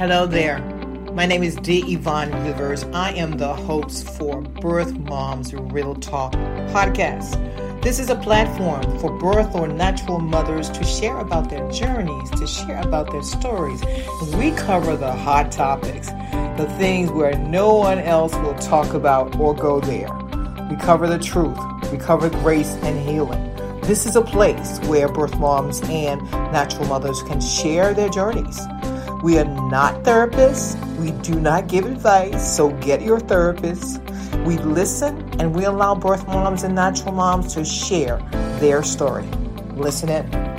Hello there. My name is D. Yvonne Rivers. I am the host for Birth Moms Real Talk podcast. This is a platform for birth or natural mothers to share about their journeys, to share about their stories. We cover the hot topics, the things where no one else will talk about or go there. We cover the truth, we cover grace and healing. This is a place where birth moms and natural mothers can share their journeys. We are not therapists. We do not give advice, so get your therapist. We listen and we allow birth moms and natural moms to share their story. Listen in.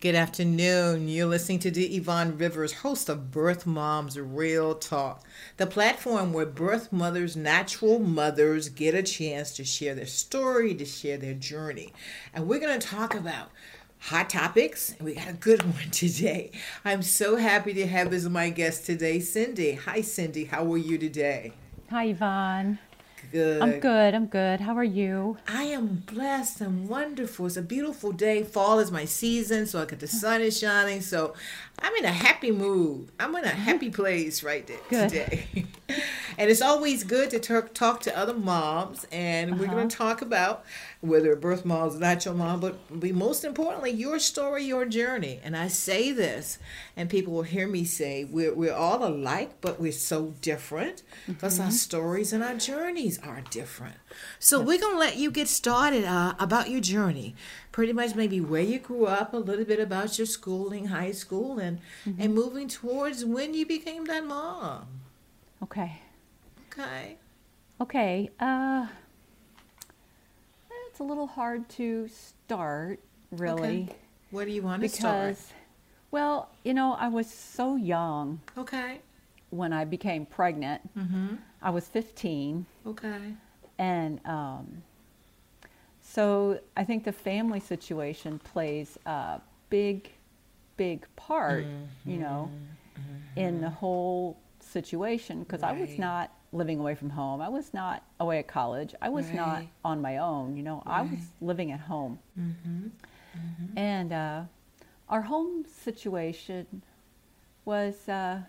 Good afternoon. You're listening to the Yvonne Rivers, host of Birth Moms Real Talk, the platform where birth mothers, natural mothers, get a chance to share their story, to share their journey. And we're going to talk about hot topics. And we got a good one today. I'm so happy to have as my guest today, Cindy. Hi, Cindy. How are you today? Hi, Yvonne. Good. I'm good. I'm good. How are you? I am blessed and wonderful. It's a beautiful day. Fall is my season, so I get the sun is shining. So I'm in a happy mood. I'm in a happy place right there Good. today. and it's always good to talk, talk to other moms, and we're Uh-huh. going to talk about whether birth mom is not your mom, but be most importantly, your story, your journey. And I say this, and people will hear me say, we're, we're all alike, but we're so different because our stories and our journeys are different. So we're going to let you get started uh, about your journey. Pretty much maybe where you grew up, a little bit about your schooling, high school, and, and moving towards when you became that mom. Okay. Okay. Okay. Uh, it's a little hard to start, really, Okay. Where do you want to start? well, you know, I was so young Okay. when I became pregnant. Mm-hmm. I was 15, Okay. and um, so I think the family situation plays a big, big part, you know, in the whole situation because I was not living away from home. I was not away at college. I was not on my own. You know, I was living at home. Mm-hmm. And uh, our home situation was uh,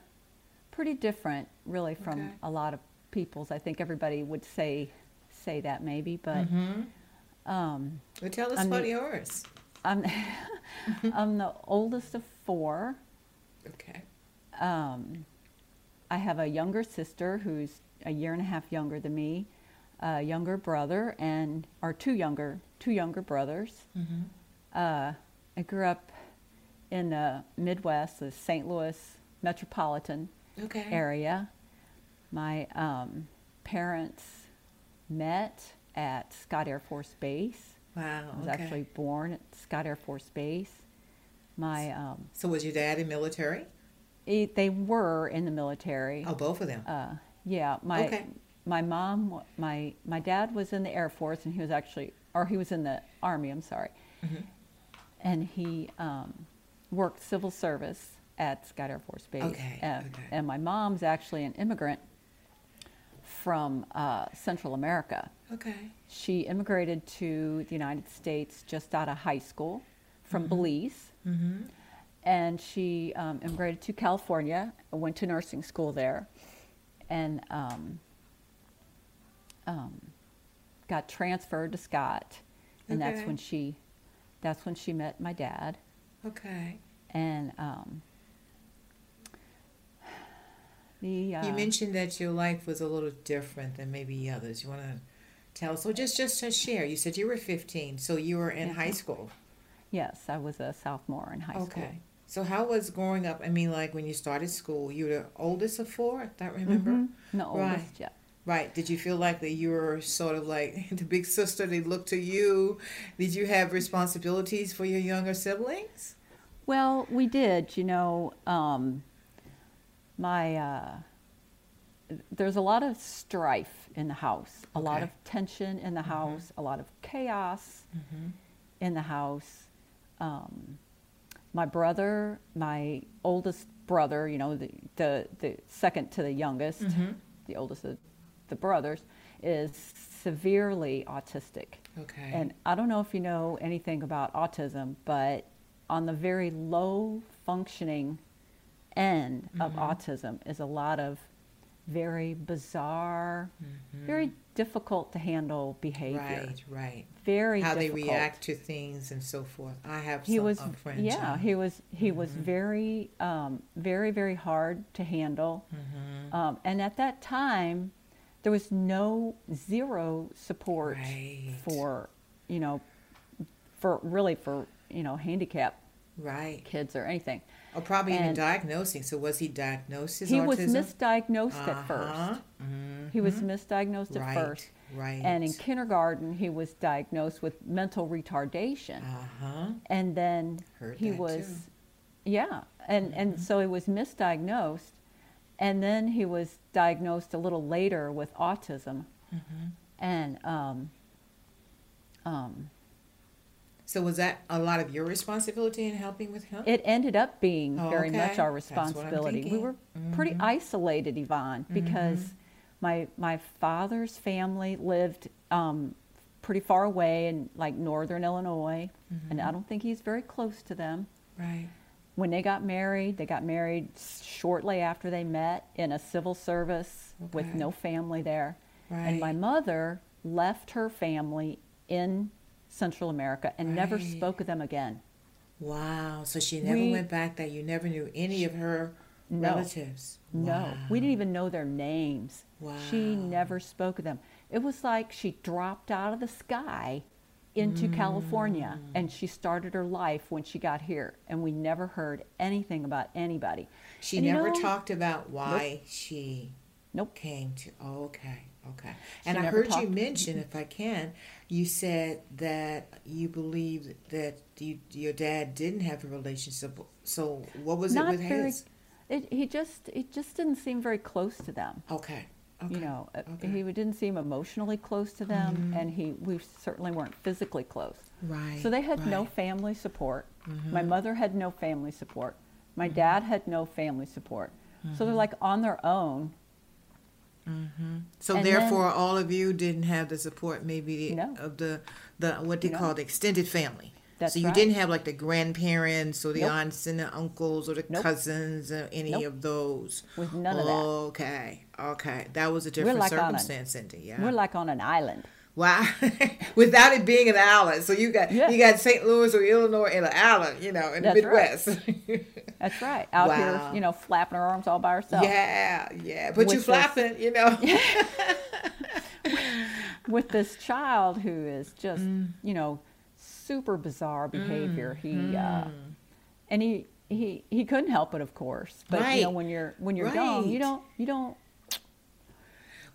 pretty different, really, from Okay. a lot of people's. I think everybody would say say that maybe, but Mm-hmm. um, Well, tell us I'm about the- yours. I'm I'm the oldest of four. Okay. Um, I have a younger sister who's a year and a half younger than me, a younger brother, and our two younger two younger brothers. Mm-hmm. Uh, I grew up in the Midwest, the St. Louis metropolitan Okay. area. My um, parents met at Scott Air Force Base. Wow. I was okay. actually born at Scott Air Force Base. My um, So was your dad in military? e- they were in the military. Oh, both of them. Uh, yeah, my Okay. my mom, my my dad was in the Air Force, and he was actually, or he was in the Army. I'm sorry, Mhm. and he um, worked civil service at Scott Air Force Base. Okay, Uh, okay. And my mom's actually an immigrant from uh, Central America. Okay. She immigrated to the United States just out of high school from Belize. Mm-hmm. and she um, immigrated to California, went to nursing school there, and um, um, got transferred to Scott, and that's when she, that's when she met my dad, Okay. and um, the uh, you mentioned that your life was a little different than maybe others. You want to tell us? So just just to share. You said you were 15, so you were in high Mhm. school. yes, I was a sophomore in high school. Okay. So how was growing up? I mean, like when you started school, you were the oldest of four. I don't remember. Mhm, The Right. oldest, yeah. Right. Did you feel like that you were sort of like the big sister? They looked to you. Did you have responsibilities for your younger siblings? Well, we did. You know, um, my uh, there's a lot of strife in the house, a lot of tension in the house, a lot of chaos Mm-hmm. in the house. Um, my brother, my oldest brother, you know, the the, the second to the youngest, Mhm. the oldest of the brothers, is severely autistic. Okay. And I don't know if you know anything about autism, but on the very low functioning end of Mm-hmm. autism is a lot of very bizarre, very difficult to handle behavior. Right, right. Very How difficult. they react to things and so forth. I have He some was, yeah, he was, he was Mm-hmm. very, um, very, very hard to handle. Mm-hmm. Um, and at that time, there was no zero support Right. for, you know, for really for you know handicap right. kids or anything. Or probably even diagnosing. So was he diagnosed as he autism? was misdiagnosed at first. Uh-huh. Mhm. He was misdiagnosed at Right, first. right. And in kindergarten, he was diagnosed with mental retardation. Uh-huh. And then Heard he was, too. Mm-hmm. yeah. And, and so he was misdiagnosed. And then he was diagnosed a little later with autism. Mm-hmm. And, um, um, So was that a lot of your responsibility in helping with him? it ended up being Oh, very much our That's what I'm responsibility. We were pretty mm-hmm. isolated, Yvonne, mm-hmm. because my my father's family lived um, pretty far away in like northern Illinois, and mm-hmm. I don't think he's very close to them. right. When they got married, they got married shortly after they met in a civil service with no family there. And my mother left her family in Central America and never spoke of them again. Wow. So she never We- went back there. You never knew any of her No. relatives. No, Wow. we didn't even know their names. Wow. She never spoke of them. It was like she dropped out of the sky into California Mm. and she started her life when she got here and we never heard anything about anybody. She And you never know- talked about why she Nope. came to. Oh, okay, okay. And I heard you mention, if I can, you said that you believe that you, your dad didn't have a relationship. So what was Not it with very his? it, he just it just didn't seem very close to them. Okay. Okay. You know, uh, okay. Mm-hmm. he didn't seem emotionally close to them and he we certainly weren't physically close. Right. So they had no right. Mm-hmm. family support. My mother had no family support. My dad had no family support. So Mm-hmm. they're like on their own. Mm-hmm. So and therefore, all of you didn't have the support, maybe No. of the the what they No. call the extended family. That's so you right. didn't have like the grandparents or the Nope. aunts and the uncles or the Nope. cousins or any Nope. of those. With none of that. Okay, okay, that was a different like circumstance, Cindy. Yeah. We're like on an island. Wow, without it being an island, so you got Yeah. you got St. Louis or Illinois and an island, you know, in the That's right. Midwest. That's right. Out Wow. here, you know, flapping her arms all by herself. yeah, yeah, but you With this- flapping, you know. With this child who is just, Mm. you know, super bizarre behavior. He uh, and he, he he couldn't help it, of course. But you know, when you're when you're young, you don't you don't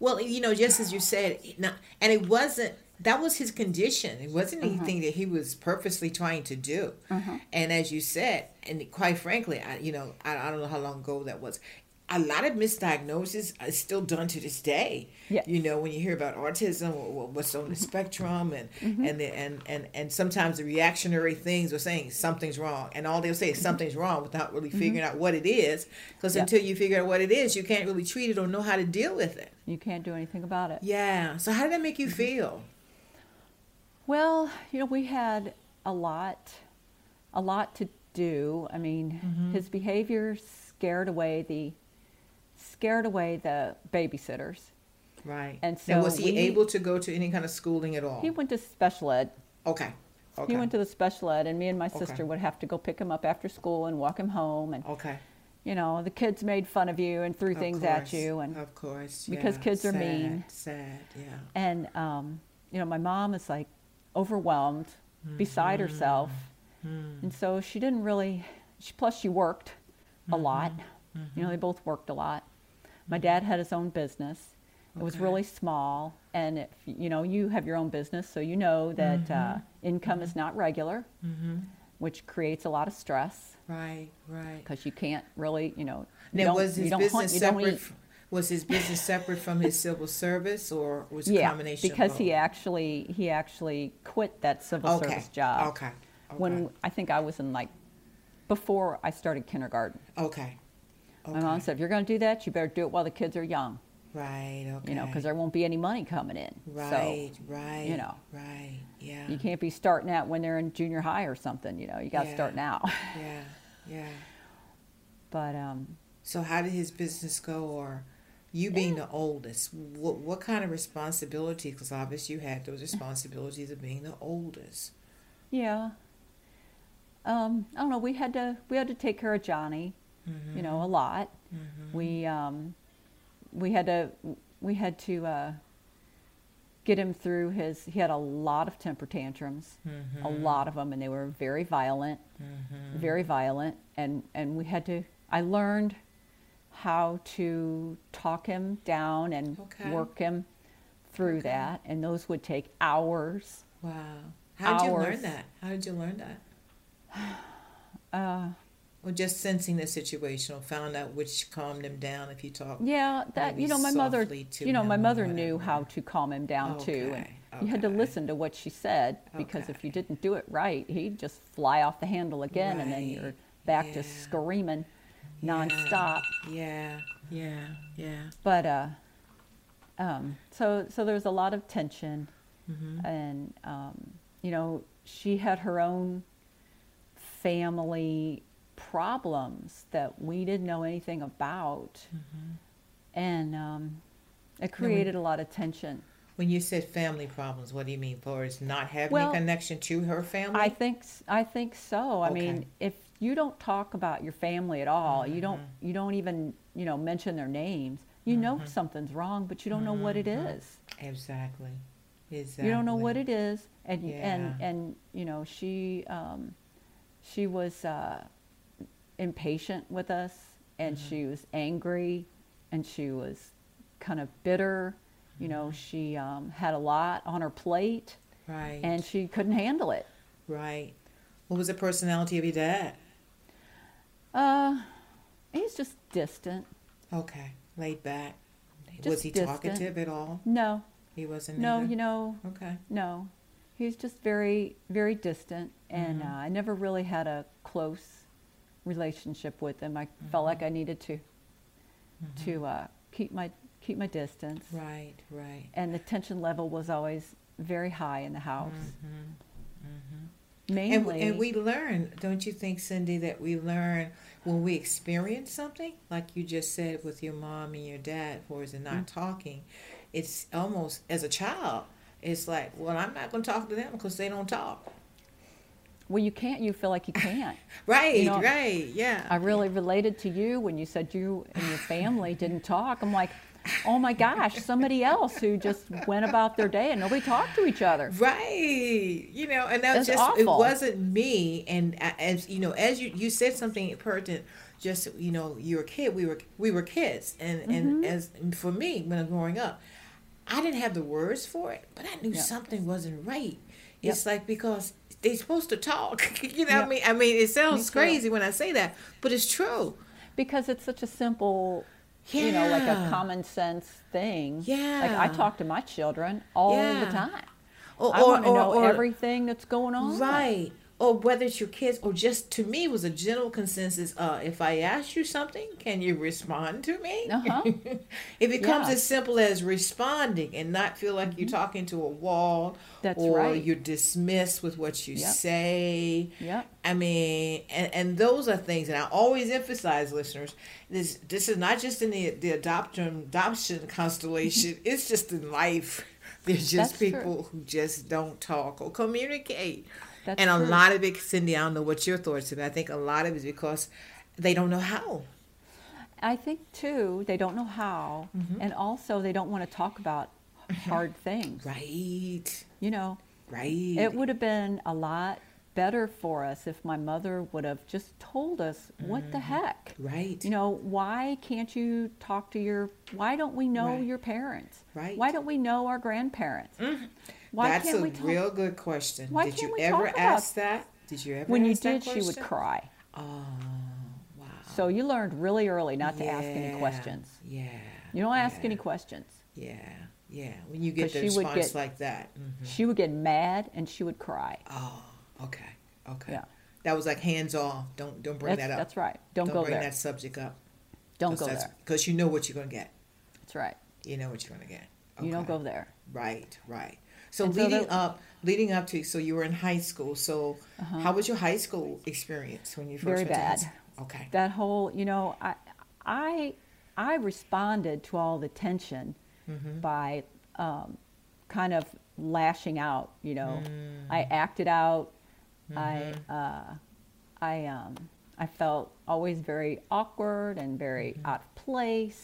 Well, you know, just as you said, not, and it wasn't. That was his condition. It wasn't mm-hmm. anything that he was purposely trying to do. Mm-hmm. And as you said, and quite frankly, I, you know, I, I don't know how long ago that was. A lot of misdiagnosis is still done to this day. Yes. You know, when you hear about autism what's on the mm-hmm. spectrum, and mm-hmm. and, the, and and and sometimes the reactionary things are saying something's wrong, and all they'll say is mm-hmm. something's wrong without really figuring out what it is. Because Yeah. until you figure out what it is, you can't really treat it or know how to deal with it. you can't do anything about it. Yeah. So how did that make you feel? Well, you know, we had a lot, a lot to do. I mean, Mm-hmm. his behavior scared away the, scared away the babysitters. Right. And now, so was he we- able to go to any kind of schooling at all? He went to special ed. okay. Okay. He went to the special ed, and me and my Okay. sister would have to go pick him up after school and walk him home. And okay. you know, the kids made fun of you and threw Of things at you, and of course. because yeah. kids are Sad, mean. Sad. Yeah. and um, you know, my mom is like overwhelmed, beside Mm-hmm. herself, and so she didn't really. She, plus, she worked a lot. Mm-hmm. You know, they both worked a lot. My dad had his own business. It was really small, and if you know, you have your own business, so you know that uh, Mm-hmm. income is not regular, which creates a lot of stress Right. Right. because you can't really, you know, you Now, was his don't business hunt, separate? Was his business separate from his civil service, or was it a Yeah, combination? because of he actually he actually quit that civil Okay. service job. Okay. okay. When I think I was in like before I started kindergarten. Okay. My mom said, "If you're going to do that, you better do it while the kids are young." Right. Okay. You know, because there won't be any money coming in. Right. So, right. you know. Right. Yeah. You can't be starting out when they're in junior high or something. You know, you got to Yeah. start now. Yeah. Yeah. but um, So how did his business go, or you being the oldest? What what kind of responsibility? Because obviously you had those responsibilities of being the oldest. yeah. Um, I don't know. We had to we had to take care of Johnny. You know, a lot. Mm-hmm. We um, we had to we had to uh, get him through his. He had a lot of temper tantrums, a lot of them, and they were very violent, very violent. And and we had to. I learned how to talk him down and Okay. work him through Okay. that, and those would take hours. Wow. How did you learn that? How did you learn that? Uh, Or just sensing the situation, or found out which calmed him down if you talk. Yeah, that you know, my mother, you know, my mother knew how to calm him down too, and Okay, you had to listen to what she said because if you didn't do it right, he'd just fly off the handle again, and then you're back to screaming Yeah. nonstop. Yeah. Yeah. Yeah. But uh, um, so so there was a lot of tension, Mm-hmm. and um, you know, she had her own family problems that we didn't know anything about, Mm-hmm. and um, it created a lot of tension. When you said family problems, what do you mean? For is not having Well, a connection to her family? I think I think so. I Okay. mean, if you don't talk about your family at all, you don't Mm-hmm. you don't even you know mention their names. You know something's wrong, but you don't know what it is. Mm-hmm. is. exactly. Exactly. You don't know what it is, and y and and you know she um, she was uh, impatient with us, and Mm-hmm. she was angry, and she was kind of bitter. You know, Mm-hmm. she um, had a lot on her plate, Right. and she couldn't handle it. right. What was the personality of your dad? Uh, he's just distant. Okay. Laid back. was he distant. talkative at all? No, He wasn't. no, either? you know, Okay. no. He's just very, very distant, and Mm-hmm. uh, I never really had a close relationship with them. I felt like I Mm-hmm. needed to to uh, keep my keep my distance, Right. Right. and the tension level was always very high in the house. And, Mainly, and we learn, don't you think, Cindy, that we learn when we experience something, like you just said with your mom and your dad, for in not Mm-hmm. talking, it's almost as a child, it's like, well, I'm not going to talk to them because they don't talk. Well, you can't. You feel like you can't. Right, you know, right, yeah. I really related to you when you said you and your family didn't talk. I'm like, oh my gosh, somebody else who just went about their day and nobody talked to each other. Right, you know, and that That's just it wasn't me. And as you know, as you you said something pertinent, just you know, you're a kid. We were we were kids, and Mm-hmm. and as for me when I was growing up, I didn't have the words for it, but I knew Yep. something wasn't right. Yep. It's like because they're supposed to talk. you know, what I mean, I mean, it sounds crazy when I say that, but it's true. Because it's such a simple, you know, like a common sense thing. Yeah. Like I talk to my children all Yeah. the time. Or, I want to know or- everything that's going on. Right. Or whether it's your kids or just to me was a general consensus. Uh, if I ask you something, can you respond to me? Uh-huh. it becomes Yeah. as simple as responding and not feel like you're talking to a wall Mm-hmm. That's or right. you're dismissed with what you Yep. say. Yep. I mean, and, and those are things, and I always emphasize, listeners, this this is not just in the the adoption adoption constellation. it's just in life. There's just That's true. people who just don't talk or communicate. That's and a lot of it, Cindy, I don't know what your thoughts are. but I think a lot of it is because they don't know how. I think too, they don't know how, Mm-hmm. and also they don't want to talk about hard things. Right. You know, Right. it would have been a lot better for us if my mother would have just told us what Mm-hmm. the heck. right. You know, why can't you talk to your? Why don't we know Right. your parents? Right. Mm-hmm. Why don't we know our grandparents? Why That's can't a we talk? real good question. Why did can't you we ever talk about- ask that? Did you ever when you did, she would cry. Oh, wow. So you learned really early not to ask any questions. Yeah. You don't ask yeah, any questions. Yeah. Yeah. When you get the she would response get- like that. mhm. She would get mad and she would cry. Oh, okay. Okay. Yeah. That was like hands off. Don't don't bring That's, that up. that's right. Don't, go bring there. that subject up. Don't go there. Because you know what you're gonna get. That's right. You know what you're gonna get. You don't go there. Right, right. So And so leading up, leading up to, so you were in high school. So Uh-huh. how was your high school experience when you first Very went to high bad. Okay. That whole, you know, I, I, I responded to all the tension Mm-hmm. by um, kind of lashing out. You know, Mm. I acted out. Mm-hmm. I, uh, I, um, I felt always very awkward and very Mm-hmm. out of place,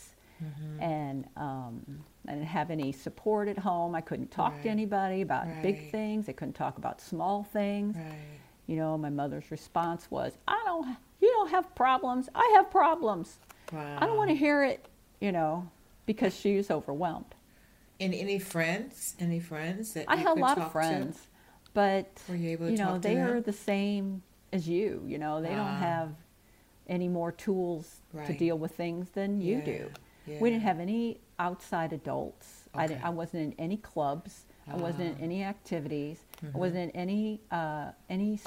and um, I didn't have any support at home. I couldn't talk Right. to anybody about big things. I couldn't talk about small things. Right. You know, my mother's response was, "I don't, you don't have problems. I have problems. Wow. I don't want to hear it." You know, because she was overwhelmed. And any friends? Any friends that I had a lot of friends, but Were you able to you know, they are the same as you. You know, they don't have any more tools to deal with things than you Yeah, do. yeah. We didn't have any outside adults. I, Okay. I wasn't in any clubs. I wasn't in Ah. any activities. Mm-hmm. I wasn't in any uh, any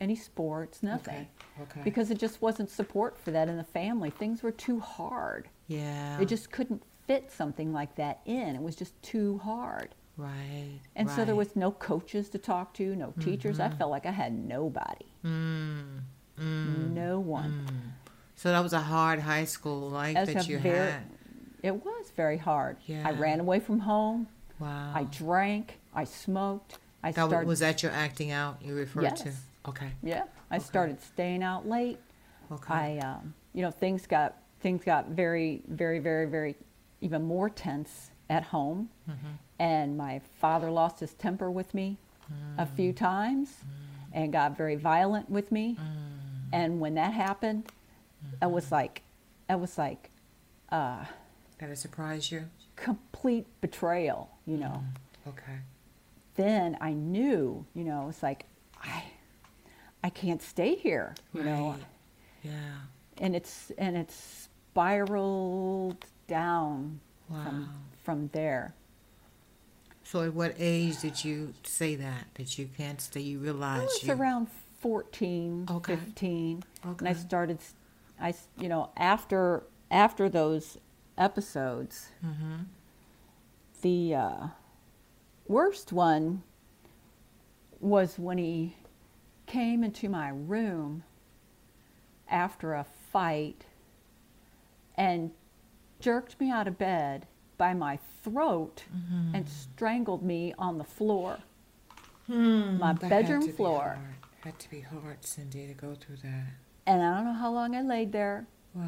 any sports. Nothing. Okay. Okay. Because it just wasn't support for that in the family. Things were too hard. yeah. It just couldn't fit something like that in. It was just too hard. right. And so there was no coaches to talk to, no teachers. I felt like I had nobody. Mm, mm, No one. mm. So that was a hard high school life As that you very- had. It was very hard. Yeah. I ran away from home. Wow. I drank. I smoked. I that started. was that your acting out you referred to? Yes. Okay. yeah. I Okay. started staying out late. Okay. I, um, you know, things got things got very, very, very, very, even more tense at home. Mm-hmm. And my father lost his temper with me a Mm. few times, and got very violent with me. Mm. And when that happened, it was Mm-hmm. like, it was like uh, Did it surprise you? complete betrayal. You know. Mm, okay. Then I knew, you know, it's like I, I can't stay here. You know. Yeah. and it's and it's spiraled down Wow. from from there. So at what age did you say that that you can't stay? You I realized was you. around 14, Okay. 15, okay. and I started. s- I you know after after those episodes, Mm-hmm. the uh, worst one was when he came into my room after a fight and jerked me out of bed by my throat Mm-hmm. and strangled me on the floor. Hmm, My had bedroom be floor. hard. Had to be hard, Cindy, to go through that. And I don't know how long I laid there, Wow.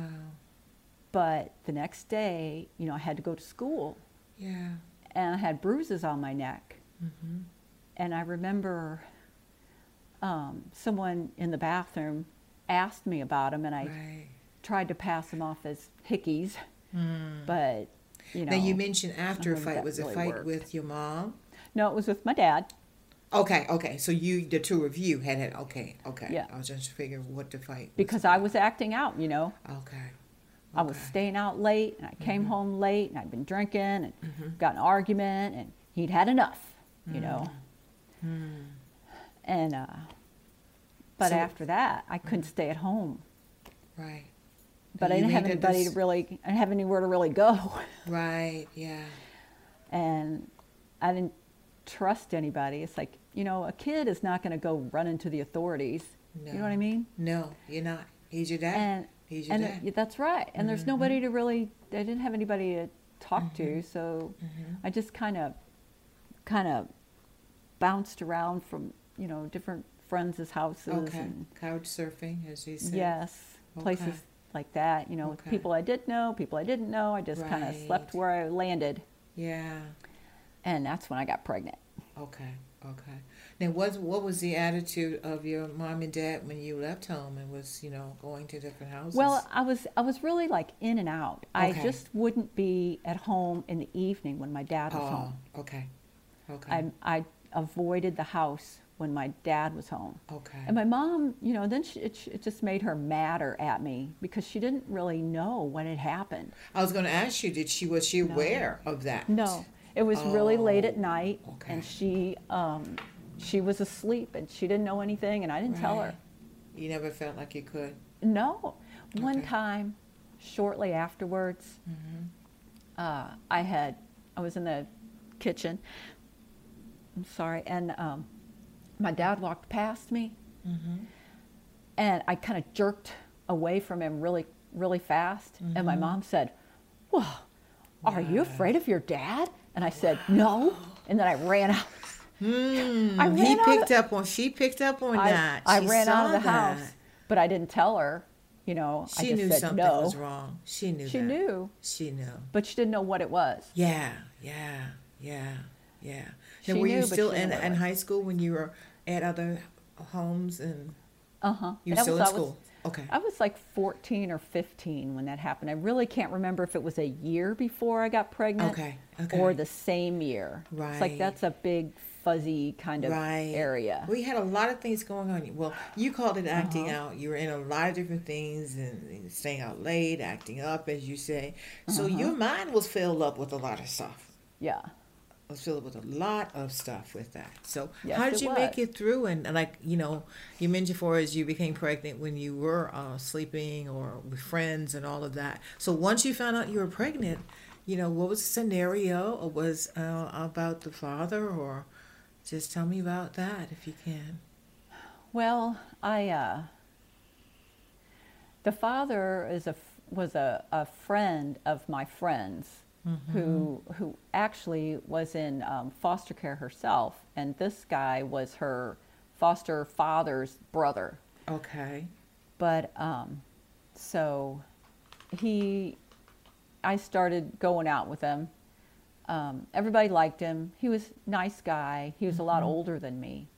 But the next day, you know, I had to go to school Yeah. and I had bruises on my neck. Mm-hmm. And I remember um, someone in the bathroom asked me about them, and I Right. tried to pass them off as hickeys, Mm. but you know, now you mentioned after a fight was a fight worked. with your mom. no, it was with my dad. Okay, okay. So you, the two of you, had it. okay, okay. Yeah. I was just figuring what the fight. Because I was acting out, you know. Okay. I was staying out late, and I came Mm-hmm. home late, and I'd been drinking, and got an argument, and he'd had enough, you know. Mm. And uh, but So- after that, I couldn't stay at home. Right. But I didn't have anybody dec- to really, I didn't have anywhere to really go, Right. Yeah. and I didn't trust anybody. It's like you know, a kid is not going to go run into the authorities. You know what I mean? No, you're not. He's your dad. And He's your and dad. it- that's right. And there's nobody to really. I didn't have anybody to talk to, so Mhm. I just kind of, kind of, bounced around from you know different friends' houses Okay. and Couch surfing, as you said. yes, places like that. You know, with Okay. people I did know, people I didn't know. I just kind of slept where I landed, Yeah. and that's when I got pregnant. Okay. Okay. Now, what what was the attitude of your mom and dad when you left home and was you know going to different houses? Well, I was I was really like in and out. I just wouldn't be at home in the evening when my dad was oh, home. okay. Okay. I I avoided the house when my dad was home. okay. And my mom, you know, then she, it, it just made her madder at me because she didn't really know what had happened. I was going to ask you, did she was she No. aware of that? No, it was really late at Oh, night, okay. and she um, she was asleep and she didn't know anything, and I didn't tell her. You never felt like you could. No, one Okay. time, shortly afterwards, Mm-hmm. uh, I had, I was in the kitchen. I'm sorry, and um, my dad walked past me, and I kind of jerked away from him really, really fast. And my mom said, "Whoa, are you afraid of your dad?" And I said, "No." And then I ran out. I he ran out picked of- up on. She picked up on I, that. I She ran out of the house, but I didn't tell her. You know, I She just knew said something no. was wrong. She knew. She that. knew, She knew. but she didn't know what it was. Yeah, yeah, yeah, yeah. She Now, were you still in know what it in high school when you were at other homes and Uh huh. you were still in school? Okay. I was like 14 or 15 when that happened. I really can't remember if it was a year before I got pregnant Okay, okay. or the same year. It's Right. like that's a big fuzzy kind of right area. We had a lot of things going on. Well, you called it acting Uh-huh. out. You were in a lot of different things and, and staying out late, acting up, as you say. So Uh-huh. your mind was filled up with a lot of stuff. Yeah. Was filled with a lot of stuff with that. So Yes, how did you make it through? And like you know, you mentioned for as you became pregnant when you were uh, sleeping or with friends and all of that. So once you found out you were pregnant, you know what was the scenario? Or was uh, about the father, or just tell me about that if you can. Well, I uh, the father is a was a, a friend of my friends who who actually was in um, foster care herself, and this guy was her foster father's brother. Okay. But um, so he, I started going out with him. Um, everybody liked him. He was nice guy. He was a lot older than me.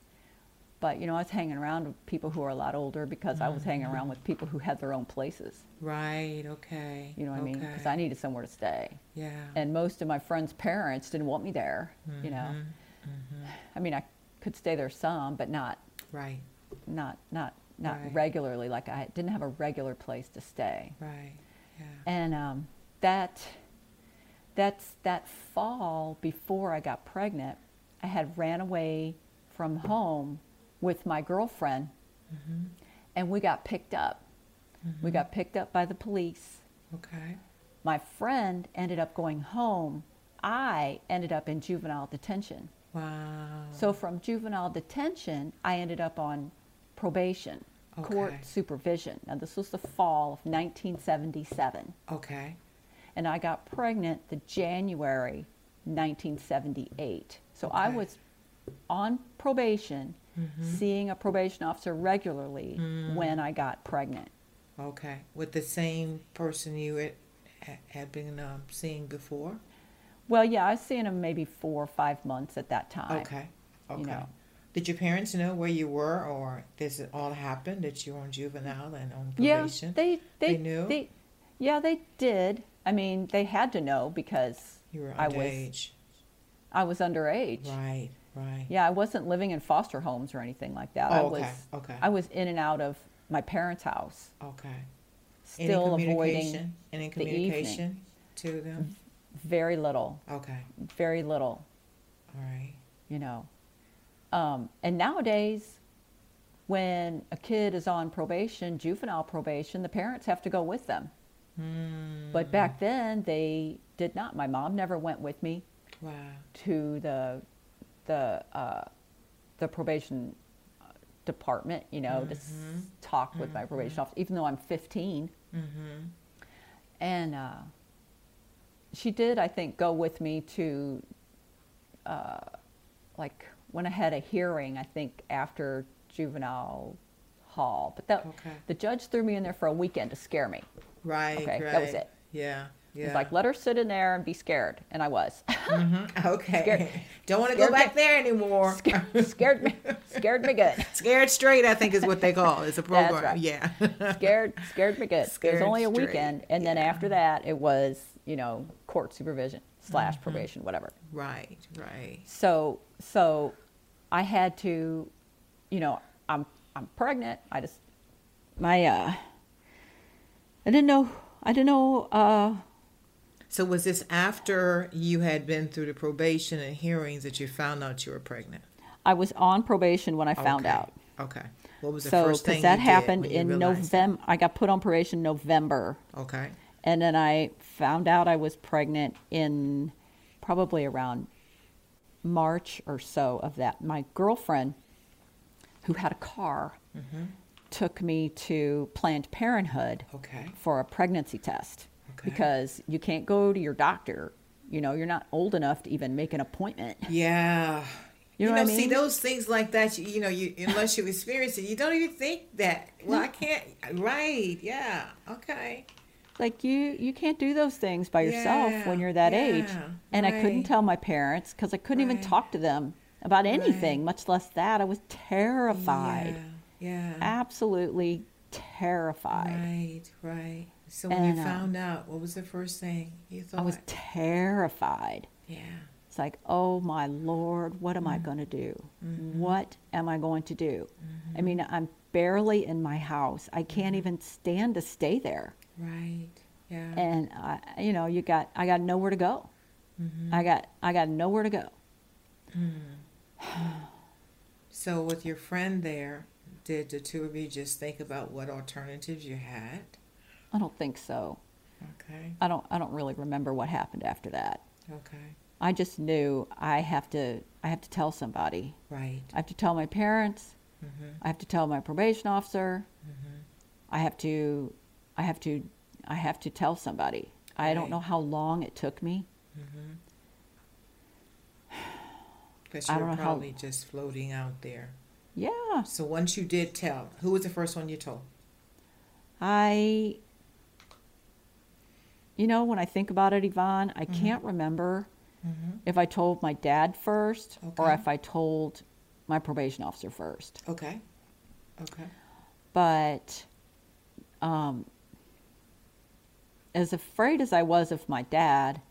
But you know, I was hanging around with people who are a lot older because I was hanging around with people who had their own places. Right. Okay. You know what I mean? Because I needed somewhere to stay. Yeah. And most of my friends' parents didn't want me there. You know, Mm-hmm. I mean, I could stay there some, but not right. not not not Right. regularly. Like I didn't have a regular place to stay. Right. Yeah. And um, that that's that fall before I got pregnant, I had ran away from home with my girlfriend, mm-hmm. and we got picked up. Mm-hmm. We got picked up by the police. Okay. My friend ended up going home. I ended up in juvenile detention. Wow. So from juvenile detention, I ended up on probation, court supervision. Now this was the fall of 1977 Okay. and I got pregnant the January 1978. So I was on probation, seeing a probation officer regularly when I got pregnant. Okay, with the same person you had, had been um, seeing before. Well, yeah, I was seeing him maybe four or five months at that time. Okay, okay. you know. Did your parents know where you were, or this all happened that you were on juvenile and on Yeah, probation? they, they They knew? They, yeah, they did. I mean, they had to know because you were I was. I was underage. Right, right. Yeah, I wasn't living in foster homes or anything like that. I Oh, was okay, okay. I was in and out of my parents' house, Okay. still Any avoiding communication? Any the evening. communication to them? very little, Okay, very little, all right. you know. Um, and nowadays, when a kid is on probation, juvenile probation, the parents have to go with them. Hmm. But back then, they did not. My mom never went with me Wow. to the the uh, the probation department, you know, to s- talk with my probation officer, even though I'm 15. Mm-hmm. And uh, she did, I think, go with me to, uh, like, when I had a hearing, I think, after juvenile hall. But that, Okay. the judge threw me in there for a weekend to scare me. Right, Okay, right. that was it. Yeah, yeah. He's like, let her sit in there and be scared. And I was. Mhm, Okay. Scared- Don't want to go scared back me- there anymore. scared, scared me, scared me good. Scared straight, I think is what they call it. It's a program. right. Yeah. Scared, scared me good. it was only a straight, weekend, and then after that, it was you know court supervision slash Mm-hmm. probation, whatever. right, right. So so I had to, you know, I'm I'm pregnant. I just my uh I didn't know I didn't know uh So was this after you had been through the probation and hearings that you found out you were pregnant? I was on probation when I found Okay, out. Okay. What was the So first thing because that you did happened in that? November, I got put on probation in November, Okay. And then I found out I was pregnant in probably around March or so of that. My girlfriend, who had a car, Mm-hmm. took me to Planned Parenthood Okay. for a pregnancy test Okay. because you can't go to your doctor. You know, you're not old enough to even make an appointment. Yeah. You know what I see those things like that. You, you know, you unless you experience it, you don't even think that. Well, I can't. Right? Yeah. Okay. Like you, you can't do those things by yourself Yeah, when you're that age. yeah, And I couldn't tell my parents because I couldn't even talk to them about anything, Right. much less that. I was terrified, Yeah. absolutely terrified. Right. Right. So when you And, uh, found out, what was the first thing you thought? I was terrified. yeah. It's like, oh my Lord, what am Mm. I going to do? Mm-hmm. What am I going to do? I mean, I'm barely in my house. I can't Mm-hmm. even stand to stay there. Right. Yeah. And I, you know, you got, I got nowhere to go. Mhm. I got, I got nowhere to go. So with your friend there, did the two of you just think about what alternatives you had? I don't think so. Okay. I don't, I don't really remember what happened after that. Okay. I just knew I have to, I have to tell somebody. Right. I have to tell my parents. Mm-hmm. I have to tell my probation officer. Mm-hmm. I have to, I have to, I have to tell somebody. I don't know how long it took me. Because I you don't were know how- probably just floating out there. Yeah, So once you did tell, who was the first one you told? I, you know, when I think about it, Yvonne, I Mm-hmm. can't remember if I told my dad first or if I told my probation officer first. Okay. Okay. But um, as afraid as I was of my dad,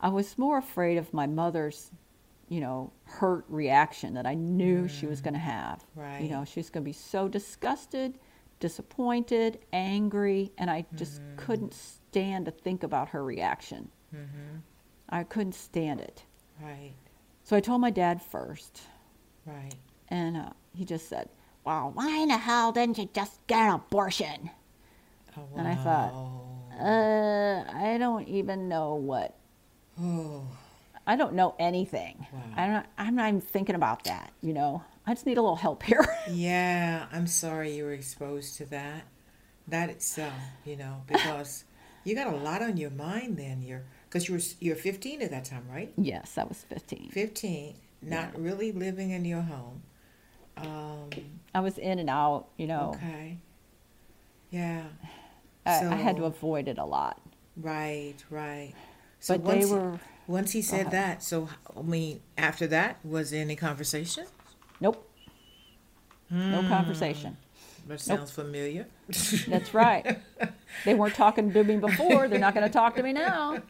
I was more afraid of my mother's, you know, hurt reaction that I knew she was going to have. Right. You know, she was going to be so disgusted, disappointed, angry, and I just couldn't stand to think about her reaction. Mm-hmm. I couldn't stand it. Right. So I told my dad first, Right. and uh, he just said, Well, why in the hell didn't you just get an abortion? Oh, wow. And I thought, Uh, I don't even know what. Oh. I don't know anything. Wow. I don't. I'm not even thinking about that. You know, I just need a little help here. Yeah, I'm sorry you were exposed to that. That itself, you know, because you got a lot on your mind then. You're because you were you're 15 at that time, right? yes, I was 15. 15, not really living in your home. Um, I was in and out. You know, okay. Yeah. I, I had to avoid it a lot. Right, right. So But they once, were. once he said that, so I mean, after that, was there any conversation? Nope. No Hmm. conversation. That sounds familiar. That's right. they weren't talking to me before. They're not going to talk to me now.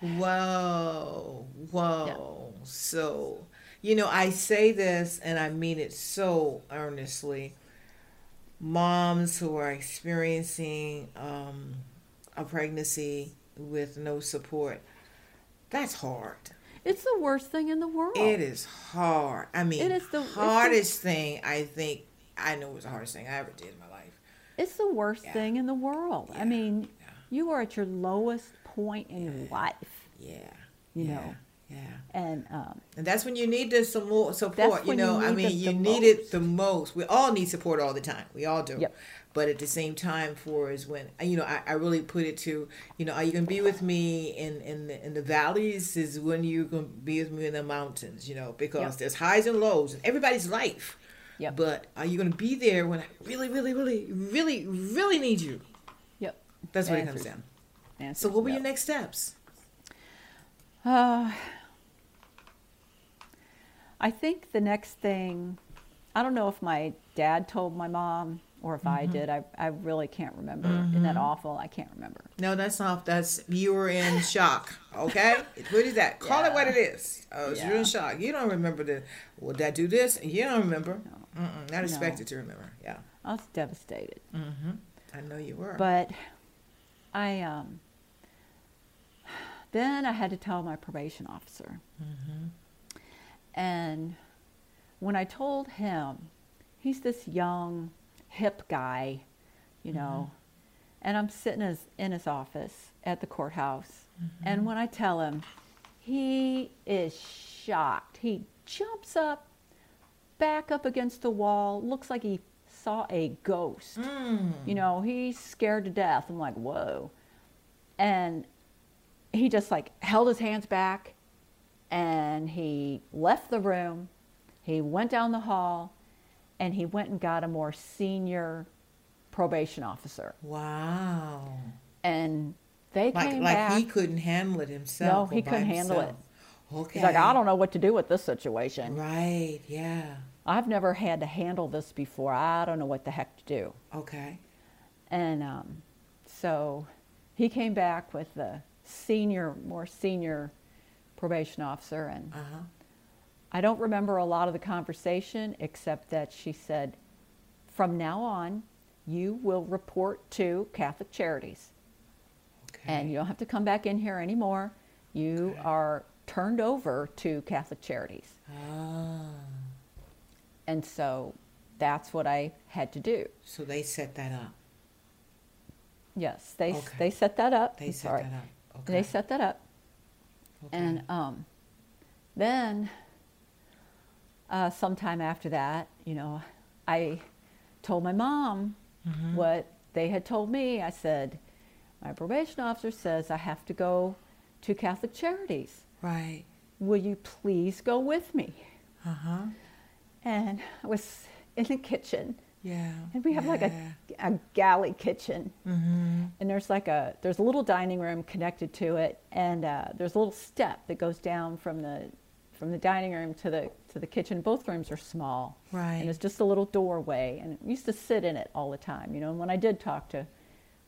Whoa, whoa. So, you know, I say this and I mean it so earnestly. Moms who are experiencing um, a pregnancy with no support, that's hard. It's the worst thing in the world. It is hard. I mean, It is the- it's the- hardest thing I think I know was the hardest thing I ever did in my life. It's the worst Yeah. thing in the world. Yeah. I mean, Yeah. you are at your lowest point in your life, Yeah. you know. Yeah. And um, And that's when you need the some more support. You when you know, I mean, you the need it the most. We all need support all the time. We all do. Yep. But at the same time, for is when you know, I, I really put it to you know, are you gonna be with me in in the, in the valleys? Is when you gonna be with me in the mountains? You know, because Yep. there's highs and lows in everybody's life. Yep. But are you gonna be there when I really, really, really, really, really need you? yep. That's what it comes down. answers So, what were no. your next steps? Uh, I think the next thing, I don't know if my dad told my mom or if Mm-hmm. I did. I, I really can't remember. Isn't that awful? I can't remember. No, that's not. That's you were in shock. Okay, what is that? Call it what it is. Oh, so you're in shock. You don't remember the. Well, did I do this? You don't remember. Mm-mm, not No. expected to remember. Yeah, I was devastated. mm-hmm. I know you were. But I, um, then I had to tell my probation officer. And when I told him, he's this young, hip guy, you know, mm-hmm. And I'm sitting in his, in his office at the courthouse. Mm-hmm. And when I tell him, he is shocked. He jumps up, back up against the wall, looks like he saw a ghost. Mm. You know, he's scared to death. I'm like, whoa. And he just like held his hands back and he left the room. He went down the hall and he went and got a more senior probation officer. Wow. And they Like came like back. he couldn't handle it himself. No, he couldn't handle himself. Okay. He's like, I don't know what to do with this situation. Right. Yeah. I've never had to handle this before. I don't know what the heck to do. Okay. And um, so he came back with the senior, more senior probation officer. And Uh huh. I don't remember a lot of the conversation except that she said, from now on, you will report to Catholic Charities. Okay. And you don't have to come back in here anymore. You Okay. are turned over to Catholic Charities. ah. And so that's what I had to do. So they set that up. Yes, they Okay. they set that up. They I'm set sorry. that up. Okay. They set that up, okay. and um, then uh, sometime after that, you know, I told my mom Mm-hmm. what they had told me. I said, my probation officer says I have to go to Catholic Charities. right. Will you please go with me? Uh huh. And I was in the kitchen, Yeah. and we have like a, a galley kitchen. Mm-hmm. and there's like a there's a little dining room connected to it and uh, there's a little step that goes down from the from the dining room to the to the kitchen both rooms are small Right. and it's just a little doorway and I used to sit in it all the time you know and when i did talk to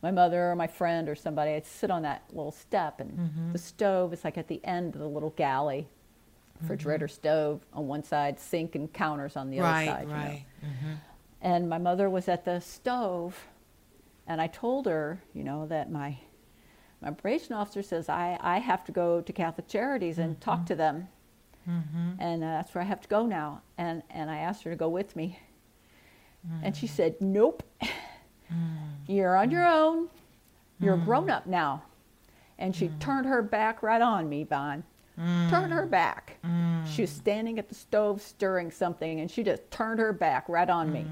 my mother or my friend or somebody i'd sit on that little step and Mhm. the stove is like at the end of the little galley refrigerator stove on one side sink and counters on the right. other side you know. right. Mm-hmm. And my mother was at the stove, and I told her, you know, that my my probation officer says I, I have to go to Catholic Charities and talk to them, Mm-hmm. and uh, that's where I have to go now. And and I asked her to go with me, and Mm. she said, "Nope, you're on your own. You're a grown up now." And she turned her back right on me, Bon. Turned her back. She was standing at the stove stirring something, and she just turned her back right on me.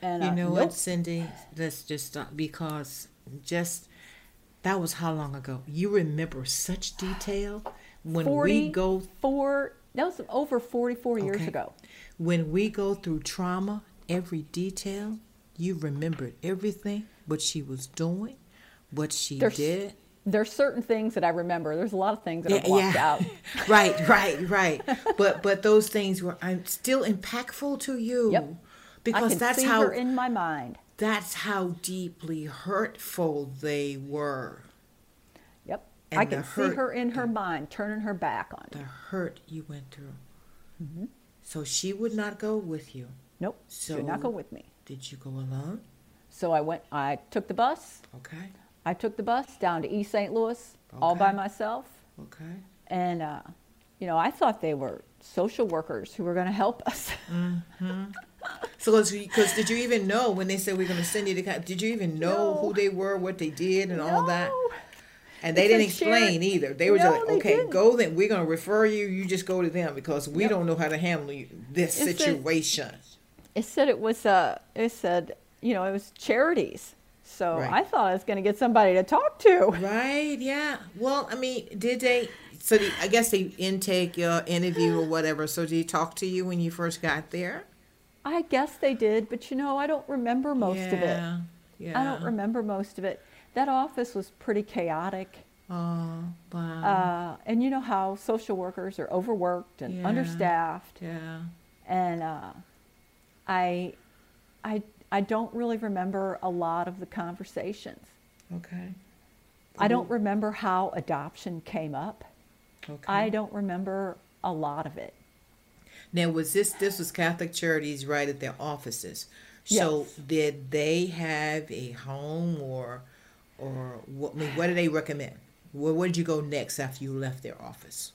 And You uh, know nope. what, Cindy? Let's just stop because just that was how long ago. You remember such detail when we go Four, that was over 44 years ago. when we go through trauma. Every detail you remembered everything what she was doing, what she There's- did. There's certain things that I remember. There's a lot of things that I've blocked out. right, right, right. But but those things were um, still impactful to you. Yep. I Because can that's see how her in my mind. that's how deeply hurtful they were. Yep. And I the can see hurt- her in her mind, turning her back on The hurt you went through. Mm-hmm. So she would not go with you. Nope. she would not go with me. Did you go alone? So I went. I took the bus. Okay. I took the bus down to East St. Louis all by myself. Okay. And, uh, you know, I thought they were social workers who were going to help us. Hmm. So, because did you even know when they said we're going to send you to? Did you even know No. who they were, what they did, and all that? No. And they It's didn't a shared- explain either. They were No, just like, okay, didn't. go then. We're going to refer you. You just go to them because we Yep. don't know how to handle you, this It's a- situation. It said it was, uh, it said, you know, it was charities. So Right. I thought I was going to get somebody to talk to. Right? Yeah. Well, I mean, did they? So the, I guess they intake your interview or whatever. So did he talk to you when you first got there? I guess they did, but you know, I don't remember most of it. Yeah. Yeah. I don't remember most of it. That office was pretty chaotic. Oh, wow. Uh, and you know how social workers are overworked and Yeah. understaffed. yeah. And uh, I, I, I don't really remember a lot of the conversations. Okay. I don't mm-hmm. remember how adoption came up. Okay. I don't remember a lot of it. Now, was this this was Catholic Charities right at their offices? So Yes. did they have a home or or what? I mean, what did they recommend? Where, where did you go next after you left their office?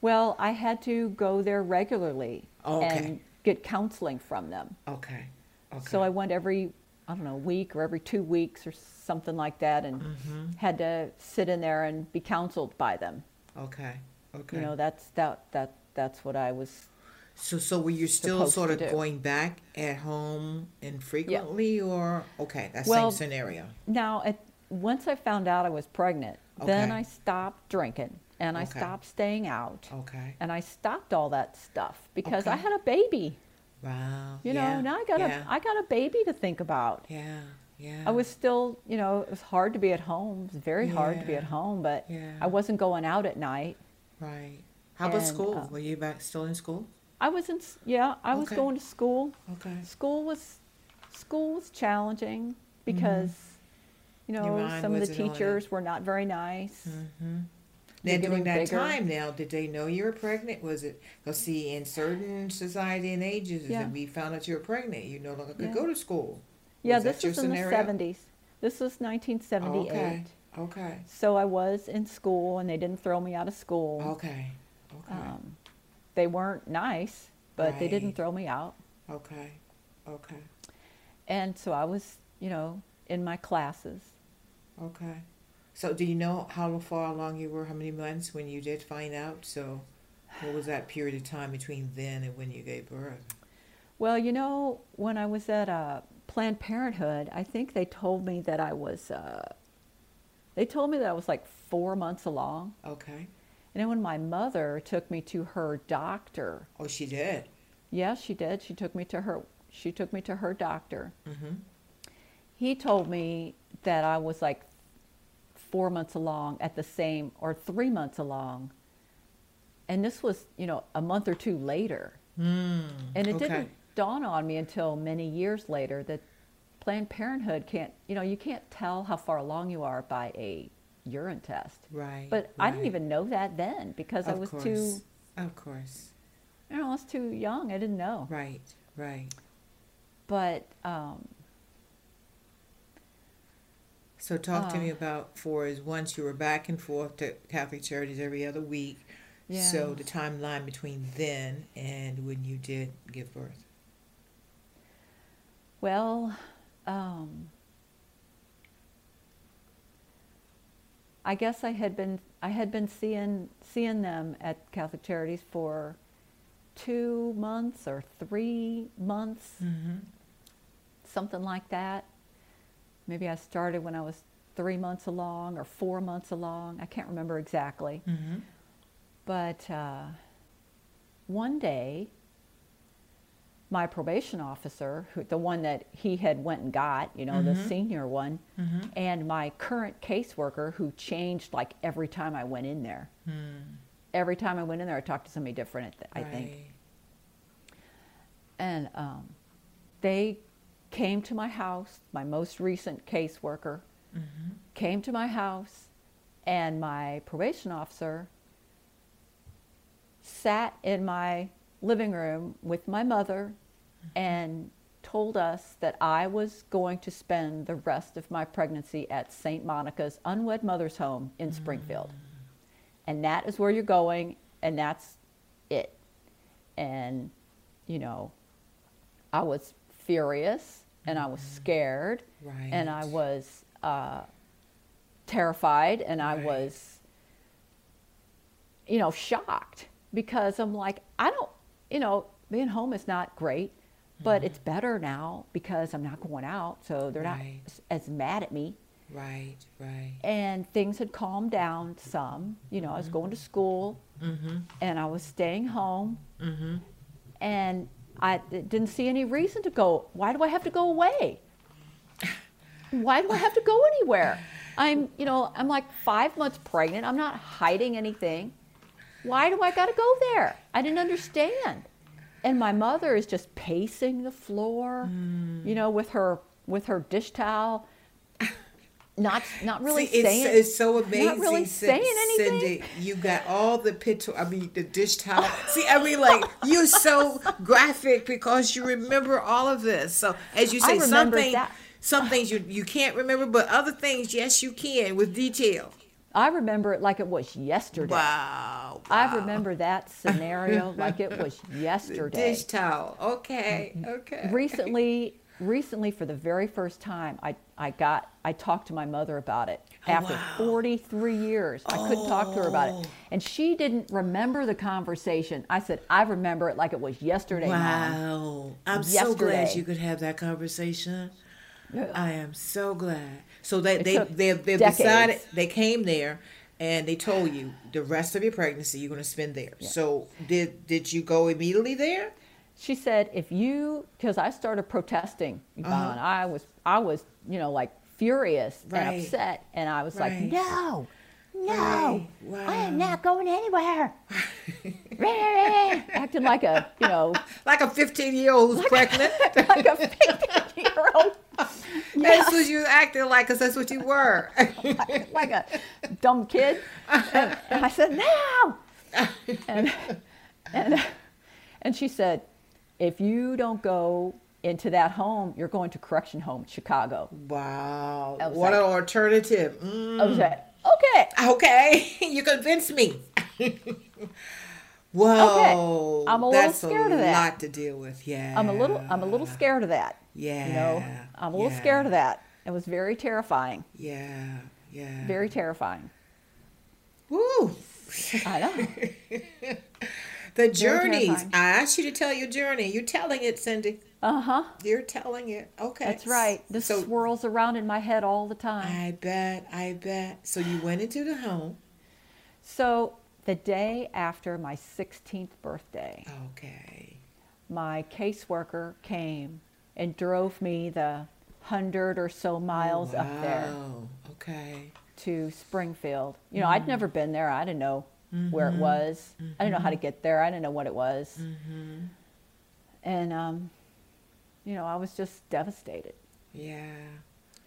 Well, I had to go there regularly okay. and get counseling from them. Okay. Okay. So I went every I don't know, week or every two weeks or something like that, and Mm-hmm. had to sit in there and be counseled by them. Okay. Okay. You know, that's that that that's what I was. so, so were you still sort of going back at home infrequently, or okay, that Well, same scenario? Now, at, once I found out I was pregnant, then I stopped drinking and I Okay. stopped staying out Okay. and I stopped all that stuff because I had a baby. Wow. You know, yeah, now I got yeah, a I got a baby to think about. Yeah. Yeah. I was still, you know, it was hard to be at home. It was very hard to be at home, but Yeah. I wasn't going out at night. right. How about and, school? uh, were you back still in school? I was in, yeah, I was Okay. going to school. Okay. School was, school was challenging because, you know, some of the wasn't on it. teachers were not very nice. Mm-hmm. Now, during that bigger. time, now, did they know you were pregnant? Was it because see, in certain society and ages, Yeah. if we found out you were pregnant, you no longer could Yeah. go to school. Yeah, Was this was in scenario? the 70s. This was 1978. Okay. Okay. So I was in school and they didn't throw me out of school. Okay. Okay. Um, they weren't nice, but they didn't throw me out. okay. Okay. And so I was, you know, in my classes. Okay. So, do you know how far along you were? How many months when you did find out? So, what was that period of time between then and when you gave birth? Well, you know, when I was at uh, Planned Parenthood, I think they told me that I was, uh, they told me that I was like four months along. Okay. And then when my mother took me to her doctor, Oh, she did. yeah, she did. She took me to her, she took me to her doctor. Mm-hmm. He told me that I was like four months along at the same, or three months along. And this was, you know, a month or two later. Mm. And it okay. didn't dawn on me until many years later that Planned Parenthood can't, you know, you can't tell how far along you are by a urine test. Right. But I didn't even know that then because I was course. too, Of course. you know, I was too young. I didn't know. Right. Right. But um, So talk to me Uh. about for is once you were back and forth to Catholic Charities every other week. yeah. So the timeline between then and when you did give birth. Well, um, I guess I had been I had been seeing seeing them at Catholic Charities for two months or three months, Mm-hmm. something like that. Maybe I started when I was three months along or four months along. I can't remember exactly. Mm-hmm. But uh, one day, my probation officer, who, the one that he had went and got, you know, the Mhm. senior one, Mm-hmm. and my current caseworker, who changed like every time I went in there. Mm. Every time I went in there, I talked to somebody different. I think, Right. and um, they came to my house. My most recent caseworker Mm-hmm. came to my house, and my probation officer sat in my living room with my mother and told us that I was going to spend the rest of my pregnancy at St. Monica's Unwed Mother's Home in Springfield. And that is where you're going, and that's it. And, you know, I was furious and I was scared Right. and I was uh, terrified and I was, you know, shocked because I'm like, I don't, you know, being home is not great, but it's better now because I'm not going out, so they're Mm-hmm. Right. not as, mad at me. Right. Right. And things had calmed down some. You know, I was going to school Mm-hmm. and I was staying home Mm-hmm. and I didn't see any reason to go. Why do I have to go away? Why do I have to go anywhere? I'm, you know, I'm like five months pregnant. I'm not hiding anything. Why do I got to go there? I didn't understand. And my mother is just pacing the floor, mm. you know, with her with her dish towel, not not really See, it's, saying. it's so amazing. really Cin- saying anything. Cindy, you got all the picture. I mean, the dish towel. See, I mean, like you're so graphic because you remember all of this. So, as you say, some things, that. some things you you can't remember, but other things, yes, you can with detail. I remember it like it was yesterday. Wow. I remember that scenario like it was The yesterday. dish towel. Okay. Mm-hmm. Okay. Recently, recently, for the very first time, I, I got I talked to my mother about it oh, after wow. 43 years. I couldn't talk to her about Oh. it, and she didn't remember the conversation. I said, I remember it like it was yesterday, Mom. Wow. I'm so glad you could have that conversation. Yeah. I am so glad. So they they they they decades. decided they came there and they told you the rest of your pregnancy you're going to spend there. So did did you go immediately there? She said, if you, because I started protesting, Yvonne, I was, I was, you know, like furious Uh-huh. Right. and upset, and I was Right. like, no, no, Right. I am not going anywhere. Acting like a, you know, Like a 15 year old who's pregnant. like a 15 year old, That's what you acted like, cause that's what you were. like a dumb kid. And, and I said, no. And, and, and she said, if you don't go into that home, you're going to correction home, Chicago. wow. What an alternative. Mm. I was like, okay. Okay, you convinced me. Whoa, I'm a little that's scared a of that. lot to deal with. Yeah, I'm a little I'm a little scared of that. Yeah, You know, I'm a little yeah. scared of that. It was very terrifying. Yeah, yeah. Very terrifying. Woo. I know. The journeys. I asked you to tell your journey. You're telling it, Cindy. Uh-huh. You're telling it. Okay, That's right. This so swirls around in my head all the time. I bet. I bet. So you went into the home. So the day after my 16th birthday, Okay. my caseworker came and drove me the hundred or so miles up there Wow. Okay. to Springfield. You know, I'd never been there. I didn't know where it was. I didn't know how to get there. I didn't know what it was. And, um, you know, I was just devastated. Yeah.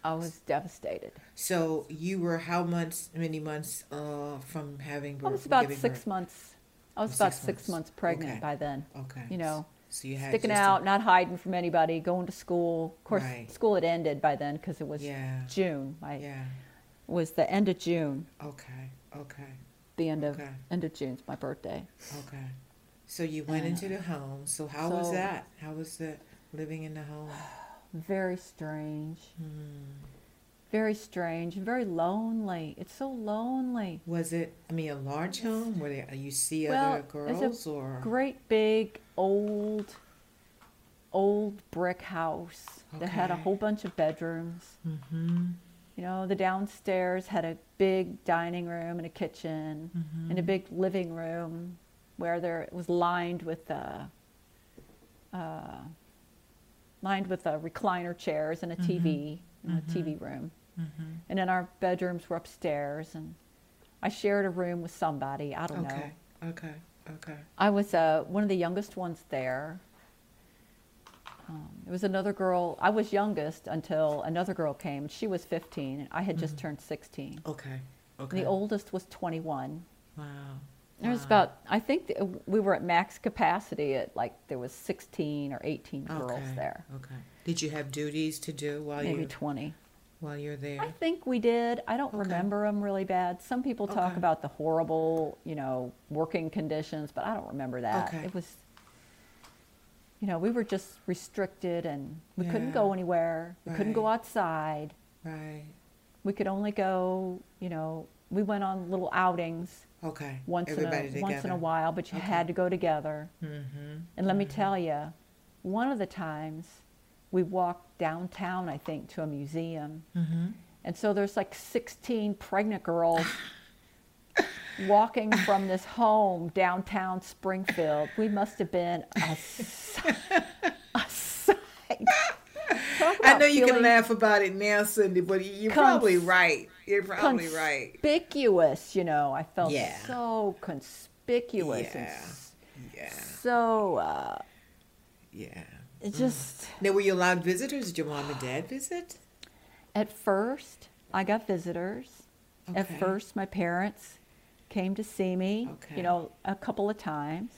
I was devastated. So you were how months? Many months uh, from having birth? I was about six birth? months. I was Oh, about six months. months pregnant Okay. by then. Okay. You know, So you had sticking just a- out, not hiding from anybody, going to school. Of course, Right. school had ended by then because it was Yeah. June. I Yeah. was the end of June. Okay. Okay. The end of Okay. end of June's my birthday. Okay. So you went into the home. So how was that? How was the living in the home? Very strange. Hmm. Very strange. Very lonely. It's so lonely. Was it? I mean, a large home where you see Well, other girls or? Great big old old brick house that had a whole bunch of bedrooms. Mm-hmm. You know, the downstairs had a big dining room and a kitchen Mm-hmm. and a big living room where there it was lined with uh, uh, lined with uh, recliner chairs and a TV, know, a TV room. Mm-hmm. And then our bedrooms were upstairs, and I shared a room with somebody. I don't know. Okay. Okay. Okay. I was uh, one of the youngest ones there. Um, it was another girl. I was youngest until another girl came. She was 15, and I had just turned 16. Okay. And Okay. the oldest was 21. Wow. There was Wow. about, I think th- we were at max capacity at like there was 16 or 18 girls okay. there, Okay. Did you have duties to do while you were maybe 20. while you're there? I think we did. I don't Okay. remember them really bad. Some people talk Okay. about the horrible, you know, working conditions, but I don't remember that. Okay. It was, you know, we were just restricted and we couldn't go anywhere. We couldn't go outside. Right. We could only go, you know, we went on little outings Okay. once Everybody in a, together. once in a while, but you Okay. had to go together. Mm-hmm. And let me tell you, one of the times we walked downtown, I think, to a museum. Mm-hmm. And so there's like 16 pregnant girls walking from this home downtown Springfield. We must have been a, si- a sight. I know you can laugh about it now, Cindy, but you're Cons- probably right. You're probably right. Conspicuous, you know. I felt Yeah. so conspicuous Yeah. s- Yeah. so uh, Yeah. it just Now, were you allowed visitors? Did your mom and dad visit? At first, I got visitors. At first, my parents came to see me, Okay. you know, a couple of times.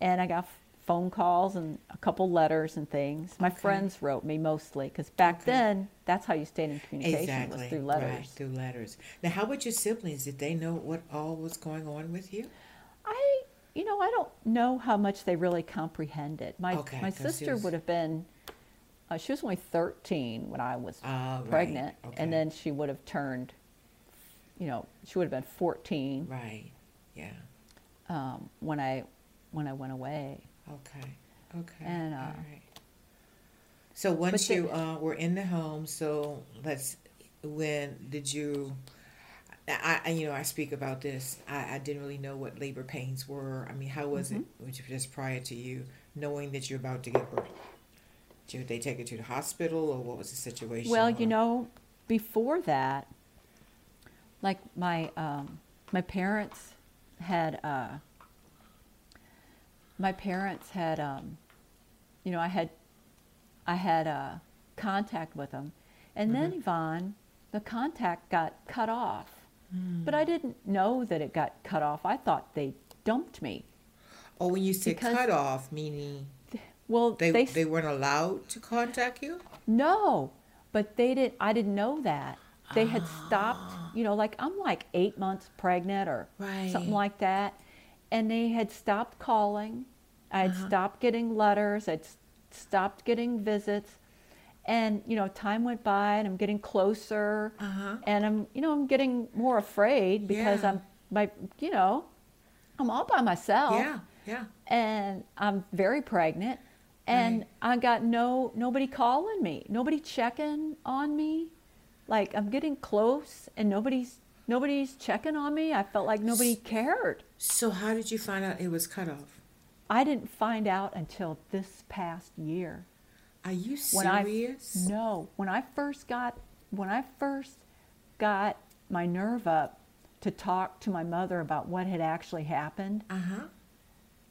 And I got phone calls and a couple letters and things. My Okay. friends wrote me mostly because back Okay. then, that's how you stayed in communication Exactly. was through Right, letters. through letters. Now, how about your siblings? Did they know what all was going on with you? I, you know, I don't know how much they really comprehended. My my sister yours- would have been uh, she was only 13 when I was right. pregnant, Okay. and then she would have turned, you know, she would have been 14 Right. Yeah. um, when I when I went away. Okay. Okay. And, uh, All right. So once the- you uh, were in the home, so let's. When did you? I, you know I speak about this. I, I didn't really know what labor pains were. I mean, how was it Mm-hmm. which just prior to you knowing that you're about to give birth? Did they take you to the hospital, or what was the situation? Well, or- you know, before that, like my um, my parents had uh, my parents had um, you know I had I had uh, contact with them, and then Yvonne, the contact got cut off. But I didn't know that it got cut off. I thought they dumped me. Oh, when you say cut off, meaning Well, they they, they, weren't allowed to contact you. No, but they didn't. I didn't know that they had stopped. You know, like I'm like eight months pregnant or something like that, and they had stopped calling. I had stopped getting letters. I'd stopped getting visits, and you know, time went by, and I'm getting closer, Uh-huh. and I'm you know I'm getting more afraid because Yeah. I'm my you know I'm all by myself Yeah. Yeah. and I'm very pregnant, and Right. I got no nobody calling me, nobody checking on me. Like I'm getting close, and nobody's nobody's checking on me. I felt like nobody cared. So how did you find out it was cut off? I didn't find out until this past year. Are you When I serious? no, when I first got when I first got my nerve up to talk to my mother about what had actually happened. Uh huh.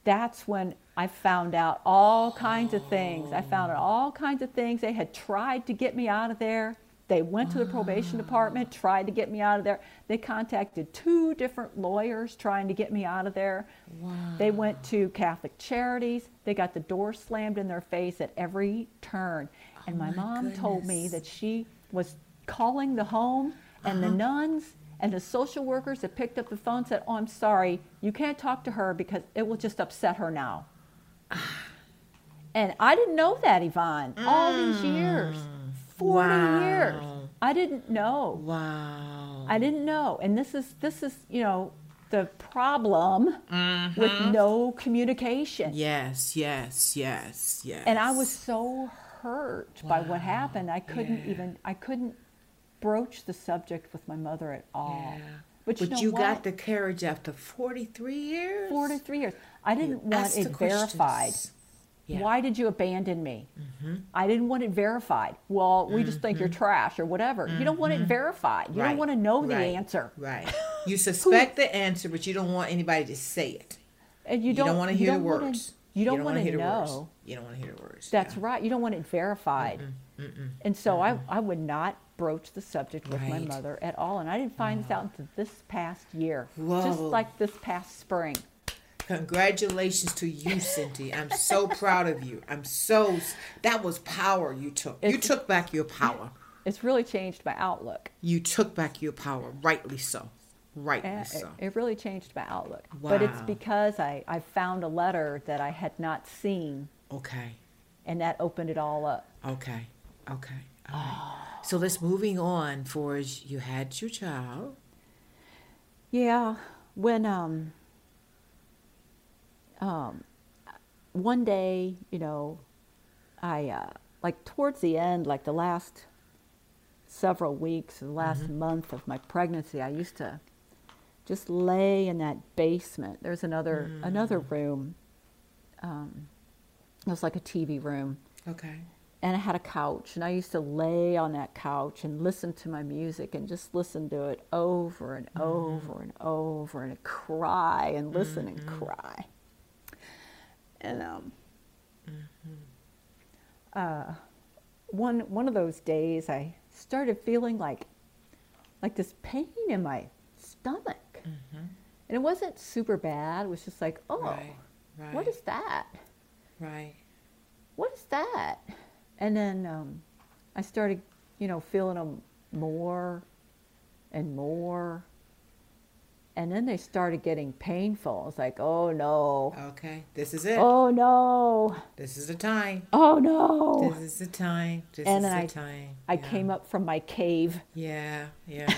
that's when I found out all kinds of things. I found out all kinds of things. They had tried to get me out of there. They went to the probation department, tried to get me out of there. They contacted two different lawyers trying to get me out of there. Wow. They went to Catholic Charities. They got the door slammed in their face at every turn. And Oh my, my mom told me that she was calling the home and Uh-huh. the nuns and the social workers that picked up the phone said, "Oh, I'm sorry. You can't talk to her because it will just upset her now." and I didn't know that, Yvonne. All these years. 40 years. Mm. I didn't know. Wow. I didn't know. And this is this is, you know, the problem with no communication. Yes, yes, yes, yes. And I was so hurt by what happened. I couldn't Yeah. even I couldn't broach the subject with my mother at all. Yeah. But, But, you, know you got the carriage after 43 years? 43 years. I didn't want it verified. questions. Yeah. Mm-hmm. Why did you abandon me? I didn't want it verified. Well, we just think you're trash or whatever. You don't want it verified. You Mm-hmm. Right, don't want to know the right, answer. Right. You suspect the answer, but you don't want anybody to say it. And you You don't, don't, want to hear the words. you don't, wanna hear the words. You don't want to hear the words. That's yeah. right. You don't want it verified. And so I, I would not broach the subject with my mother at all. And I didn't find this out until this past year, just like this past spring. Congratulations to you, Cindy. I'm so proud of you. I'm so. That was power you took. You took back your power. It's really changed my outlook. You took back your power. Rightly so. Rightly It, so. it really changed my outlook. But it's because I, I found a letter that I had not seen, Okay. and that opened it all up. Okay. Okay. All right. So let's moving on. For you had your child. Yeah, when um, um, one day, you know, I uh, like towards the end, like the last several weeks, the last month of my pregnancy, I used to just lay in that basement. There's another another room. Um, it was like a TV room, Okay. and I had a couch, and I used to lay on that couch and listen to my music and just listen to it over and over and over and cry and listen and cry. And um, uh, one one of those days, I started feeling like like this pain in my stomach, and it wasn't super bad. It was just like, oh, Right. Right. what is that? Right. what is that? And then um, I started, you know, feeling them more and more. And then they started getting painful. It's like, oh no, Okay, this is it. oh no, This is the time. oh no. This is the time. This And is then the I- time. I Yeah. came up from my cave. Yeah, yeah.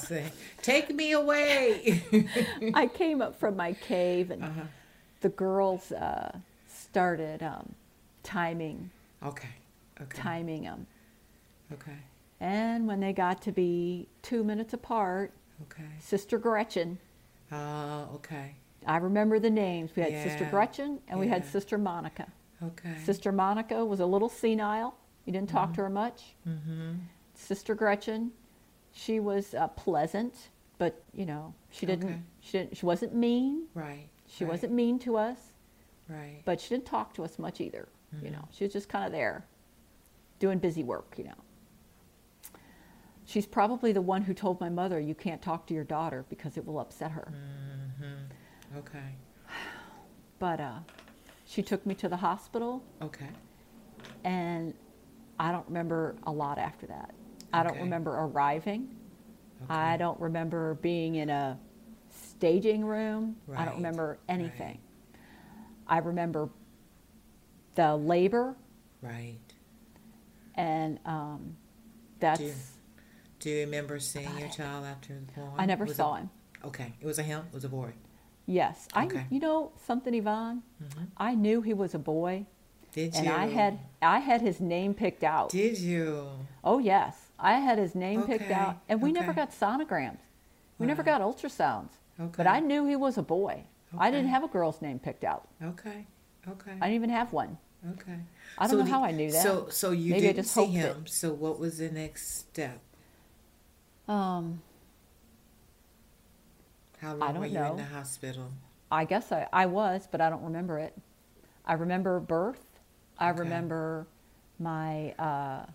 say, take me away. I came up from my cave, and uh-huh. the girls uh, started um, timing, Okay. Okay. timing them. Okay. And when they got to be two minutes apart, Okay. Sister Gretchen, Uh, okay. I remember the names. We had Sister Gretchen and we had. Sister Monica. Okay. Sister Monica was a little senile. You didn't talk to her much. Mm-hmm. Sister Gretchen, she was uh, pleasant, but you know, she didn't. Okay. She didn't. She wasn't mean. Right. She right, wasn't mean to us, Right. but she didn't talk to us much either. You Mhm. know, she was just kind of there, doing busy work. You know. She's probably the one who told my mother, "You can't talk to your daughter because it will upset her." Mm-hmm. Okay. But uh, she took me to the hospital, Okay. and I don't remember a lot after that. I don't remember arriving. Okay. I don't remember being in a staging room. Right. I don't remember right. anything. I remember the labor, Right. and um, that's. you- Do you remember seeing your child after the born? I never Was it- saw him. Okay. It was a him. It was a boy. Yes, I. Okay. You know something, Yvonne? Mm-hmm. I knew he was a boy, Did you? and you? I had I had his name picked out. Did you? Oh yes, I had his name picked out, and we never got sonograms. We never got ultrasounds. Okay. But I knew he was a boy. I didn't have a girl's name picked out. Okay. Okay. I didn't even have one. Okay. I don't So know the- how I knew that. So, so you Maybe didn't see hoped it. him. So, what was the next step? Um, How long don't were you know. in the hospital? I guess I, I was, but I don't remember it. I remember birth. I Okay. remember my uh,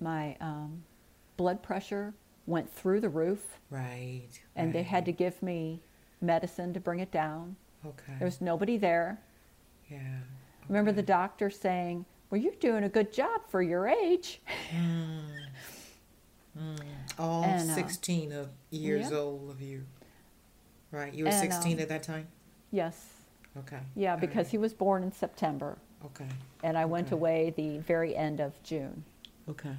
my um, blood pressure went through the roof, Right. and they had to give me medicine to bring it down. Okay. There was nobody there. yeah. Remember the doctor saying, "Well, you're doing a good job for your age." Mm. Mm. All And, uh, 16 of years yeah. old of you. Right. You were And, 16 um, at that time? Yes, Okay. yeah, because right. he was born in September, Okay. and I went away the very end of June. Okay.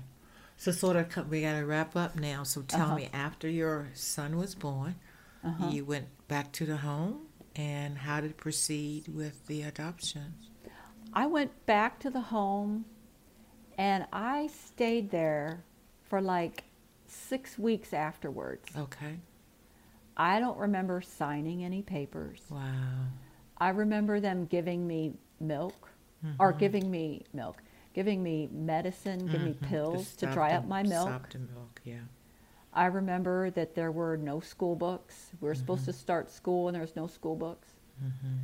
So, sort of, we got to wrap up now. So, tell Uh-huh. me, after your son was born, Uh-huh. you went back to the home, and how did it proceed with the adoption? I went back to the home and I stayed there for like six weeks afterwards. Okay. I don't remember signing any papers. Wow. I remember them giving me milk or Mhm. giving me milk, giving me medicine, giving me Mhm. pills to stop dry up my milk. Stop the milk, yeah. I remember that there were no school books. We were supposed to start school and there was no school books. hmm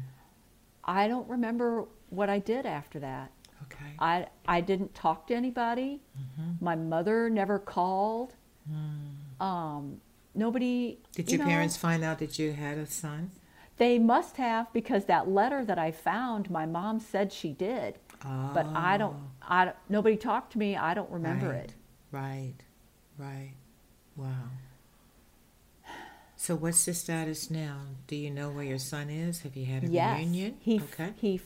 I don't remember what I did after that. Okay. I, I didn't talk to anybody. hmm My mother never called. Mm. Um, nobody. Did you your know, parents find out that you had a son? They must have because that letter that I found, my mom said she did, but I don't. Oh, I nobody talked to me. I don't remember right, it. Right. Right. Wow. So what's the status now? Do you know where your son is? Have you had a yes, reunion? he. okay. He.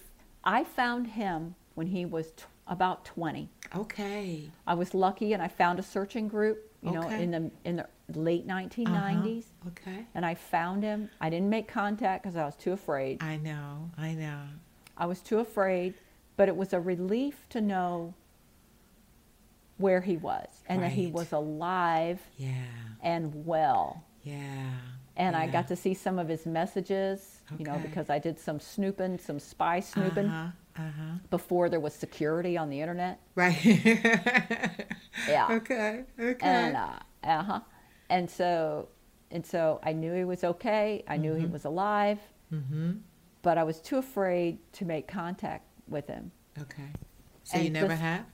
I found him when he was t- about twenty. Okay. I was lucky, and I found a searching group. You know, in the in the late 1990s. Uh-huh. Okay. and I found him. I didn't make contact because I was too afraid. I know. I know. I was too afraid, but it was a relief to know where he was and that he was alive Yeah. and well. Yeah. And I got to see some of his messages, you know, because I did some snooping, some spy snooping Uh-huh. Uh-huh. before there was security on the internet. Right. Yeah. Okay. Okay. And uh, uh-huh. And so and so I knew he was okay. I knew he Mhm. was alive, mm-hmm. but I was too afraid to make contact with him. Okay. So you never this- have?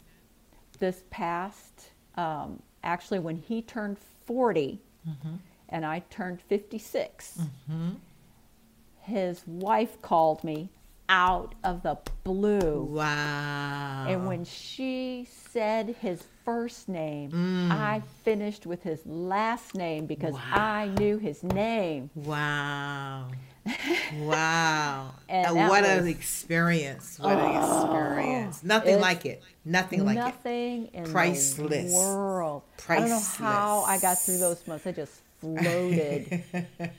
this past, um, actually, when he turned 40 Mm-hmm. and I turned 56, Mm-hmm. his wife called me out of the blue. Wow. And when she said his first name, Mm. I finished with his last name because Wow. I knew his name. Wow. Wow. And Uh, what was- Oh, an experience. What an experience. Nothing like it. Nothing like it. Nothing in Priceless. the world. I don't know how I got through those months. I just floated.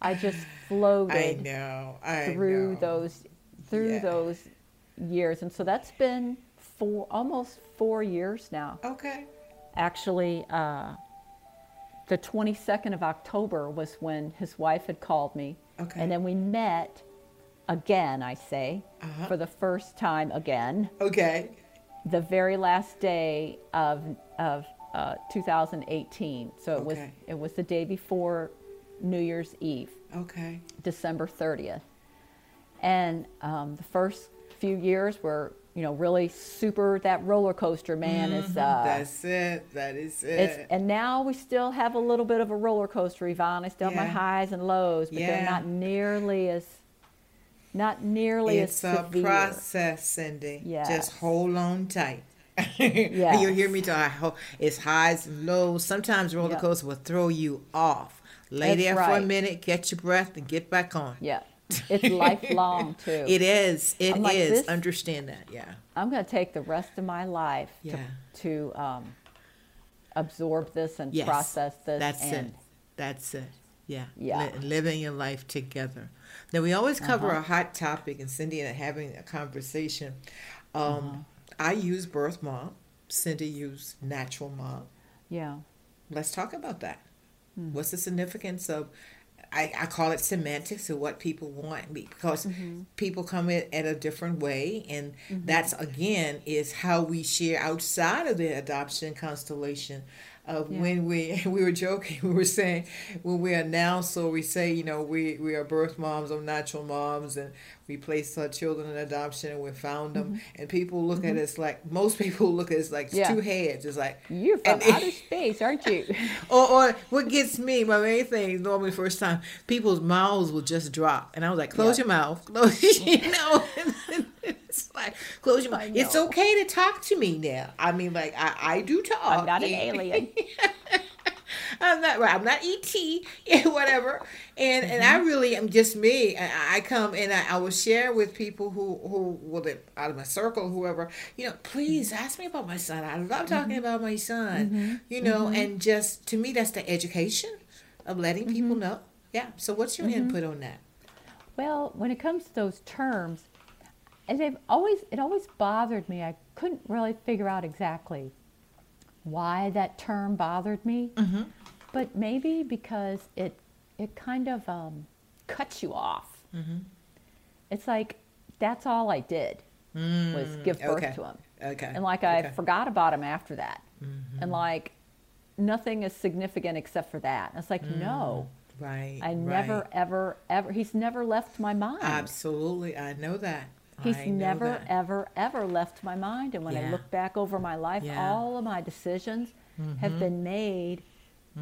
I just floated I know. I through know. those through Yeah. those years, and so that's been four almost four years now. Okay. Actually, uh, the 22nd of October was when his wife had called me, Okay. and then we met again. I say Uh-huh. for the first time again. Okay. the very last day of of uh, 2018. So it was it was the day before New Year's Eve, Okay. December 30th, and um, the first few years were you know really super. That roller coaster man is. Uh, Mm-hmm. That's it. That is it. it's, and now we still have a little bit of a roller coaster, Yvonne. I still have my highs and lows, but Yeah. they're not nearly as not nearly it's as a severe. process, Cindy. Just hold on tight. Yes. You'll hear me talk. It's highs and lows. Sometimes roller Yeah. coaster will throw you off. Lay That's there for a minute, catch your breath, and get back on. Yeah, it's lifelong too. It is. It is. Like, this- Understand that. Yeah. I'm going to take the rest of my life Yeah. to, to um, absorb this and Yes. process this. That's and it. That's it. Yeah. Yeah. Li- living your life together. Now we always cover Uh-huh. a hot topic, and Cindy and I having a conversation. Um, Uh-huh. I use birth mom. Cindy used natural mom. yeah, Let's talk about that. Hmm. What's the significance of? I, I call it semantics of what people want because Mm-hmm. people come in at a different way, and that's again is how we share outside of the adoption constellation. Of Yeah. when we we were joking, we were saying when we announce or we say you know we we are birth moms or natural moms, and we place our children in adoption and we found them, and people look at us like most people look at us like Mm-hmm. Yeah. two heads. It's like you're from outer space, aren't you? or, or what gets me, my main thing, normally first time, people's mouths will just drop, and I was like, "Close Yeah. your mouth, close." You know, it's like close your mouth. It's okay to talk to me now. I mean, like I, I do talk. I'm not an alien. I'm not right. I'm not ET, whatever. And and I mm-hmm. really am just me. I, I come and I, I will share with people who who they out of my circle, whoever you know. Please mm-hmm. ask me about my son. I love talking mm-hmm. about my son. You know, and just to me, that's the education of letting people know. Yeah. So what's your input on that? Well, when it comes to those terms, and they've always it always bothered me. I couldn't really figure out exactly why that term bothered me, Mm-hmm. but maybe because it it kind of um, cuts you off. Mm-hmm. It's like that's all I did was give birth Mm, okay. to him, Okay. and like I Okay. forgot about him after that, Mm-hmm. and like nothing is significant except for that. And it's like no. Right. I Mm, right. never, ever, ever. He's never left my mind. Absolutely, I know that. He's never, that. ever, ever left my mind. And when I look back over my life, Yeah. Mm-hmm. all of my decisions have been made,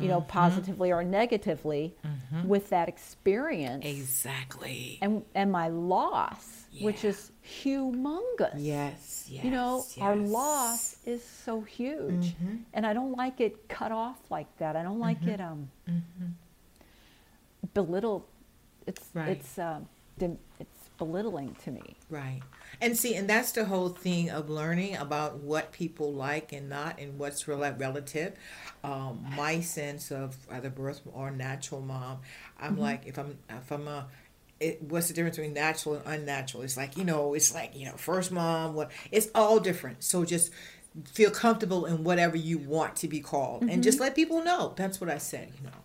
you know, positively or negatively Mm-hmm. with that experience Exactly. and and my loss, which is humongous. Yes, yes. You know, our loss is so huge, Mhm. and I don't like it cut off like that. I don't like Mm-hmm. it um belittled. It's Right. it's um it's belittling to me. Right. And see, and that's the whole thing of learning about what people like and not and what's rel- relative. Um, my sense of either birth or natural mom, I'm Mm-hmm. like, if I'm, if I'm a, it, what's the difference between natural and unnatural? It's like, you know, it's like, you know, first mom, what, it's all different. So just feel comfortable in whatever you want to be called and just let people know. That's what I said, you know.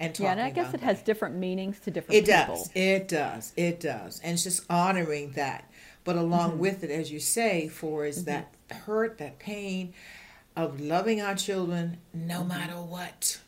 And Mm-hmm. Yeah, and I talking guess it has different meanings to different people. It people. does. It does. It does. And it's just honoring that. But along Mm-hmm. with it, as you say, for is that hurt, that pain of loving our children no Mm-hmm. matter what.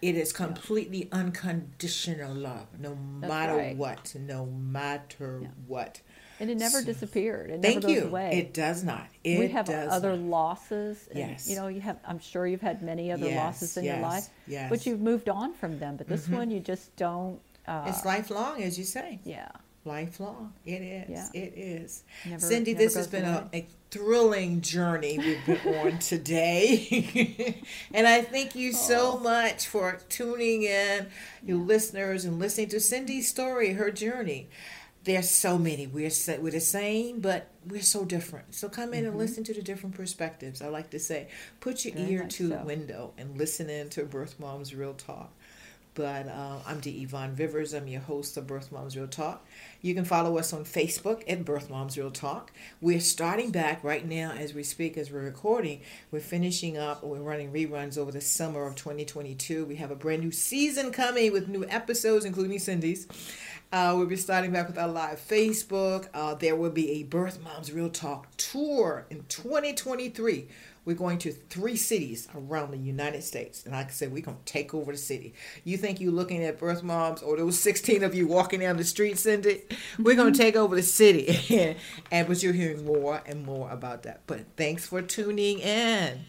It is completely unconditional love, no That's matter right. what, no matter Yeah. what. And it never disappeared. It Thank never goes you. away. It does not. It we have other not. losses. And, Yes. You know, you have. I'm sure you've had many other Yes, losses in your life, yes. Mm-hmm. but you've moved on from them. But this one, you just don't. Uh, It's lifelong, as you say. yeah. Lifelong. It is. Yeah. It is. Never- Cindy, never this has been a, a thrilling journey we've been on today. and I thank you so much for tuning in, you listeners, and listening to Cindy's story, her journey. There's so many. We're, sa- we're the same, but we're so different. So come in and listen to the different perspectives. I like to say, put your Mm-hmm. Very ear to the so. window and listen in to Birth Moms Real Talk. But uh, I'm Dee Yvonne Rivers. I'm your host of Birth Moms Real Talk. You can follow us on Facebook at Birth Moms Real Talk. We're starting back right now as we speak, as we're recording. We're finishing up. We're running reruns over the summer of 2022. We have a brand new season coming with new episodes, including Cindy's. Uh, we'll be starting back with our live Facebook. Uh, there will be a Birth Moms Real Talk tour in 2023. We're going to three cities around the United States. And like I said, we're going to take over the city. You think you're looking at birth moms or those 16 of you walking down the street, Cindy? We're going to take over the city. and but you're hearing more and more about that. But thanks for tuning in.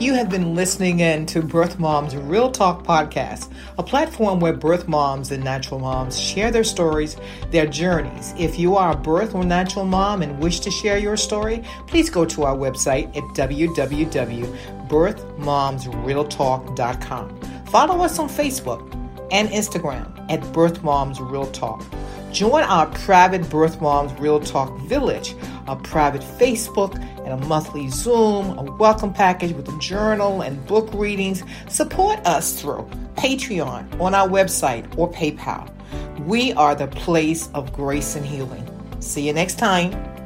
You have been listening in to Birth Moms Real Talk Podcast, a platform where birth moms and natural moms share their stories, their journeys. If you are a birth or natural mom and wish to share your story, please go to our website at www.birthmomsrealtalk.com. Follow us on Facebook and Instagram at Birth Moms Real Talk. Join our private Birth Moms Real Talk Village, a private Facebook and a monthly Zoom, a welcome package with a journal and book readings. Support us through Patreon, on our website, or PayPal. We are the place of grace and healing. See you next time.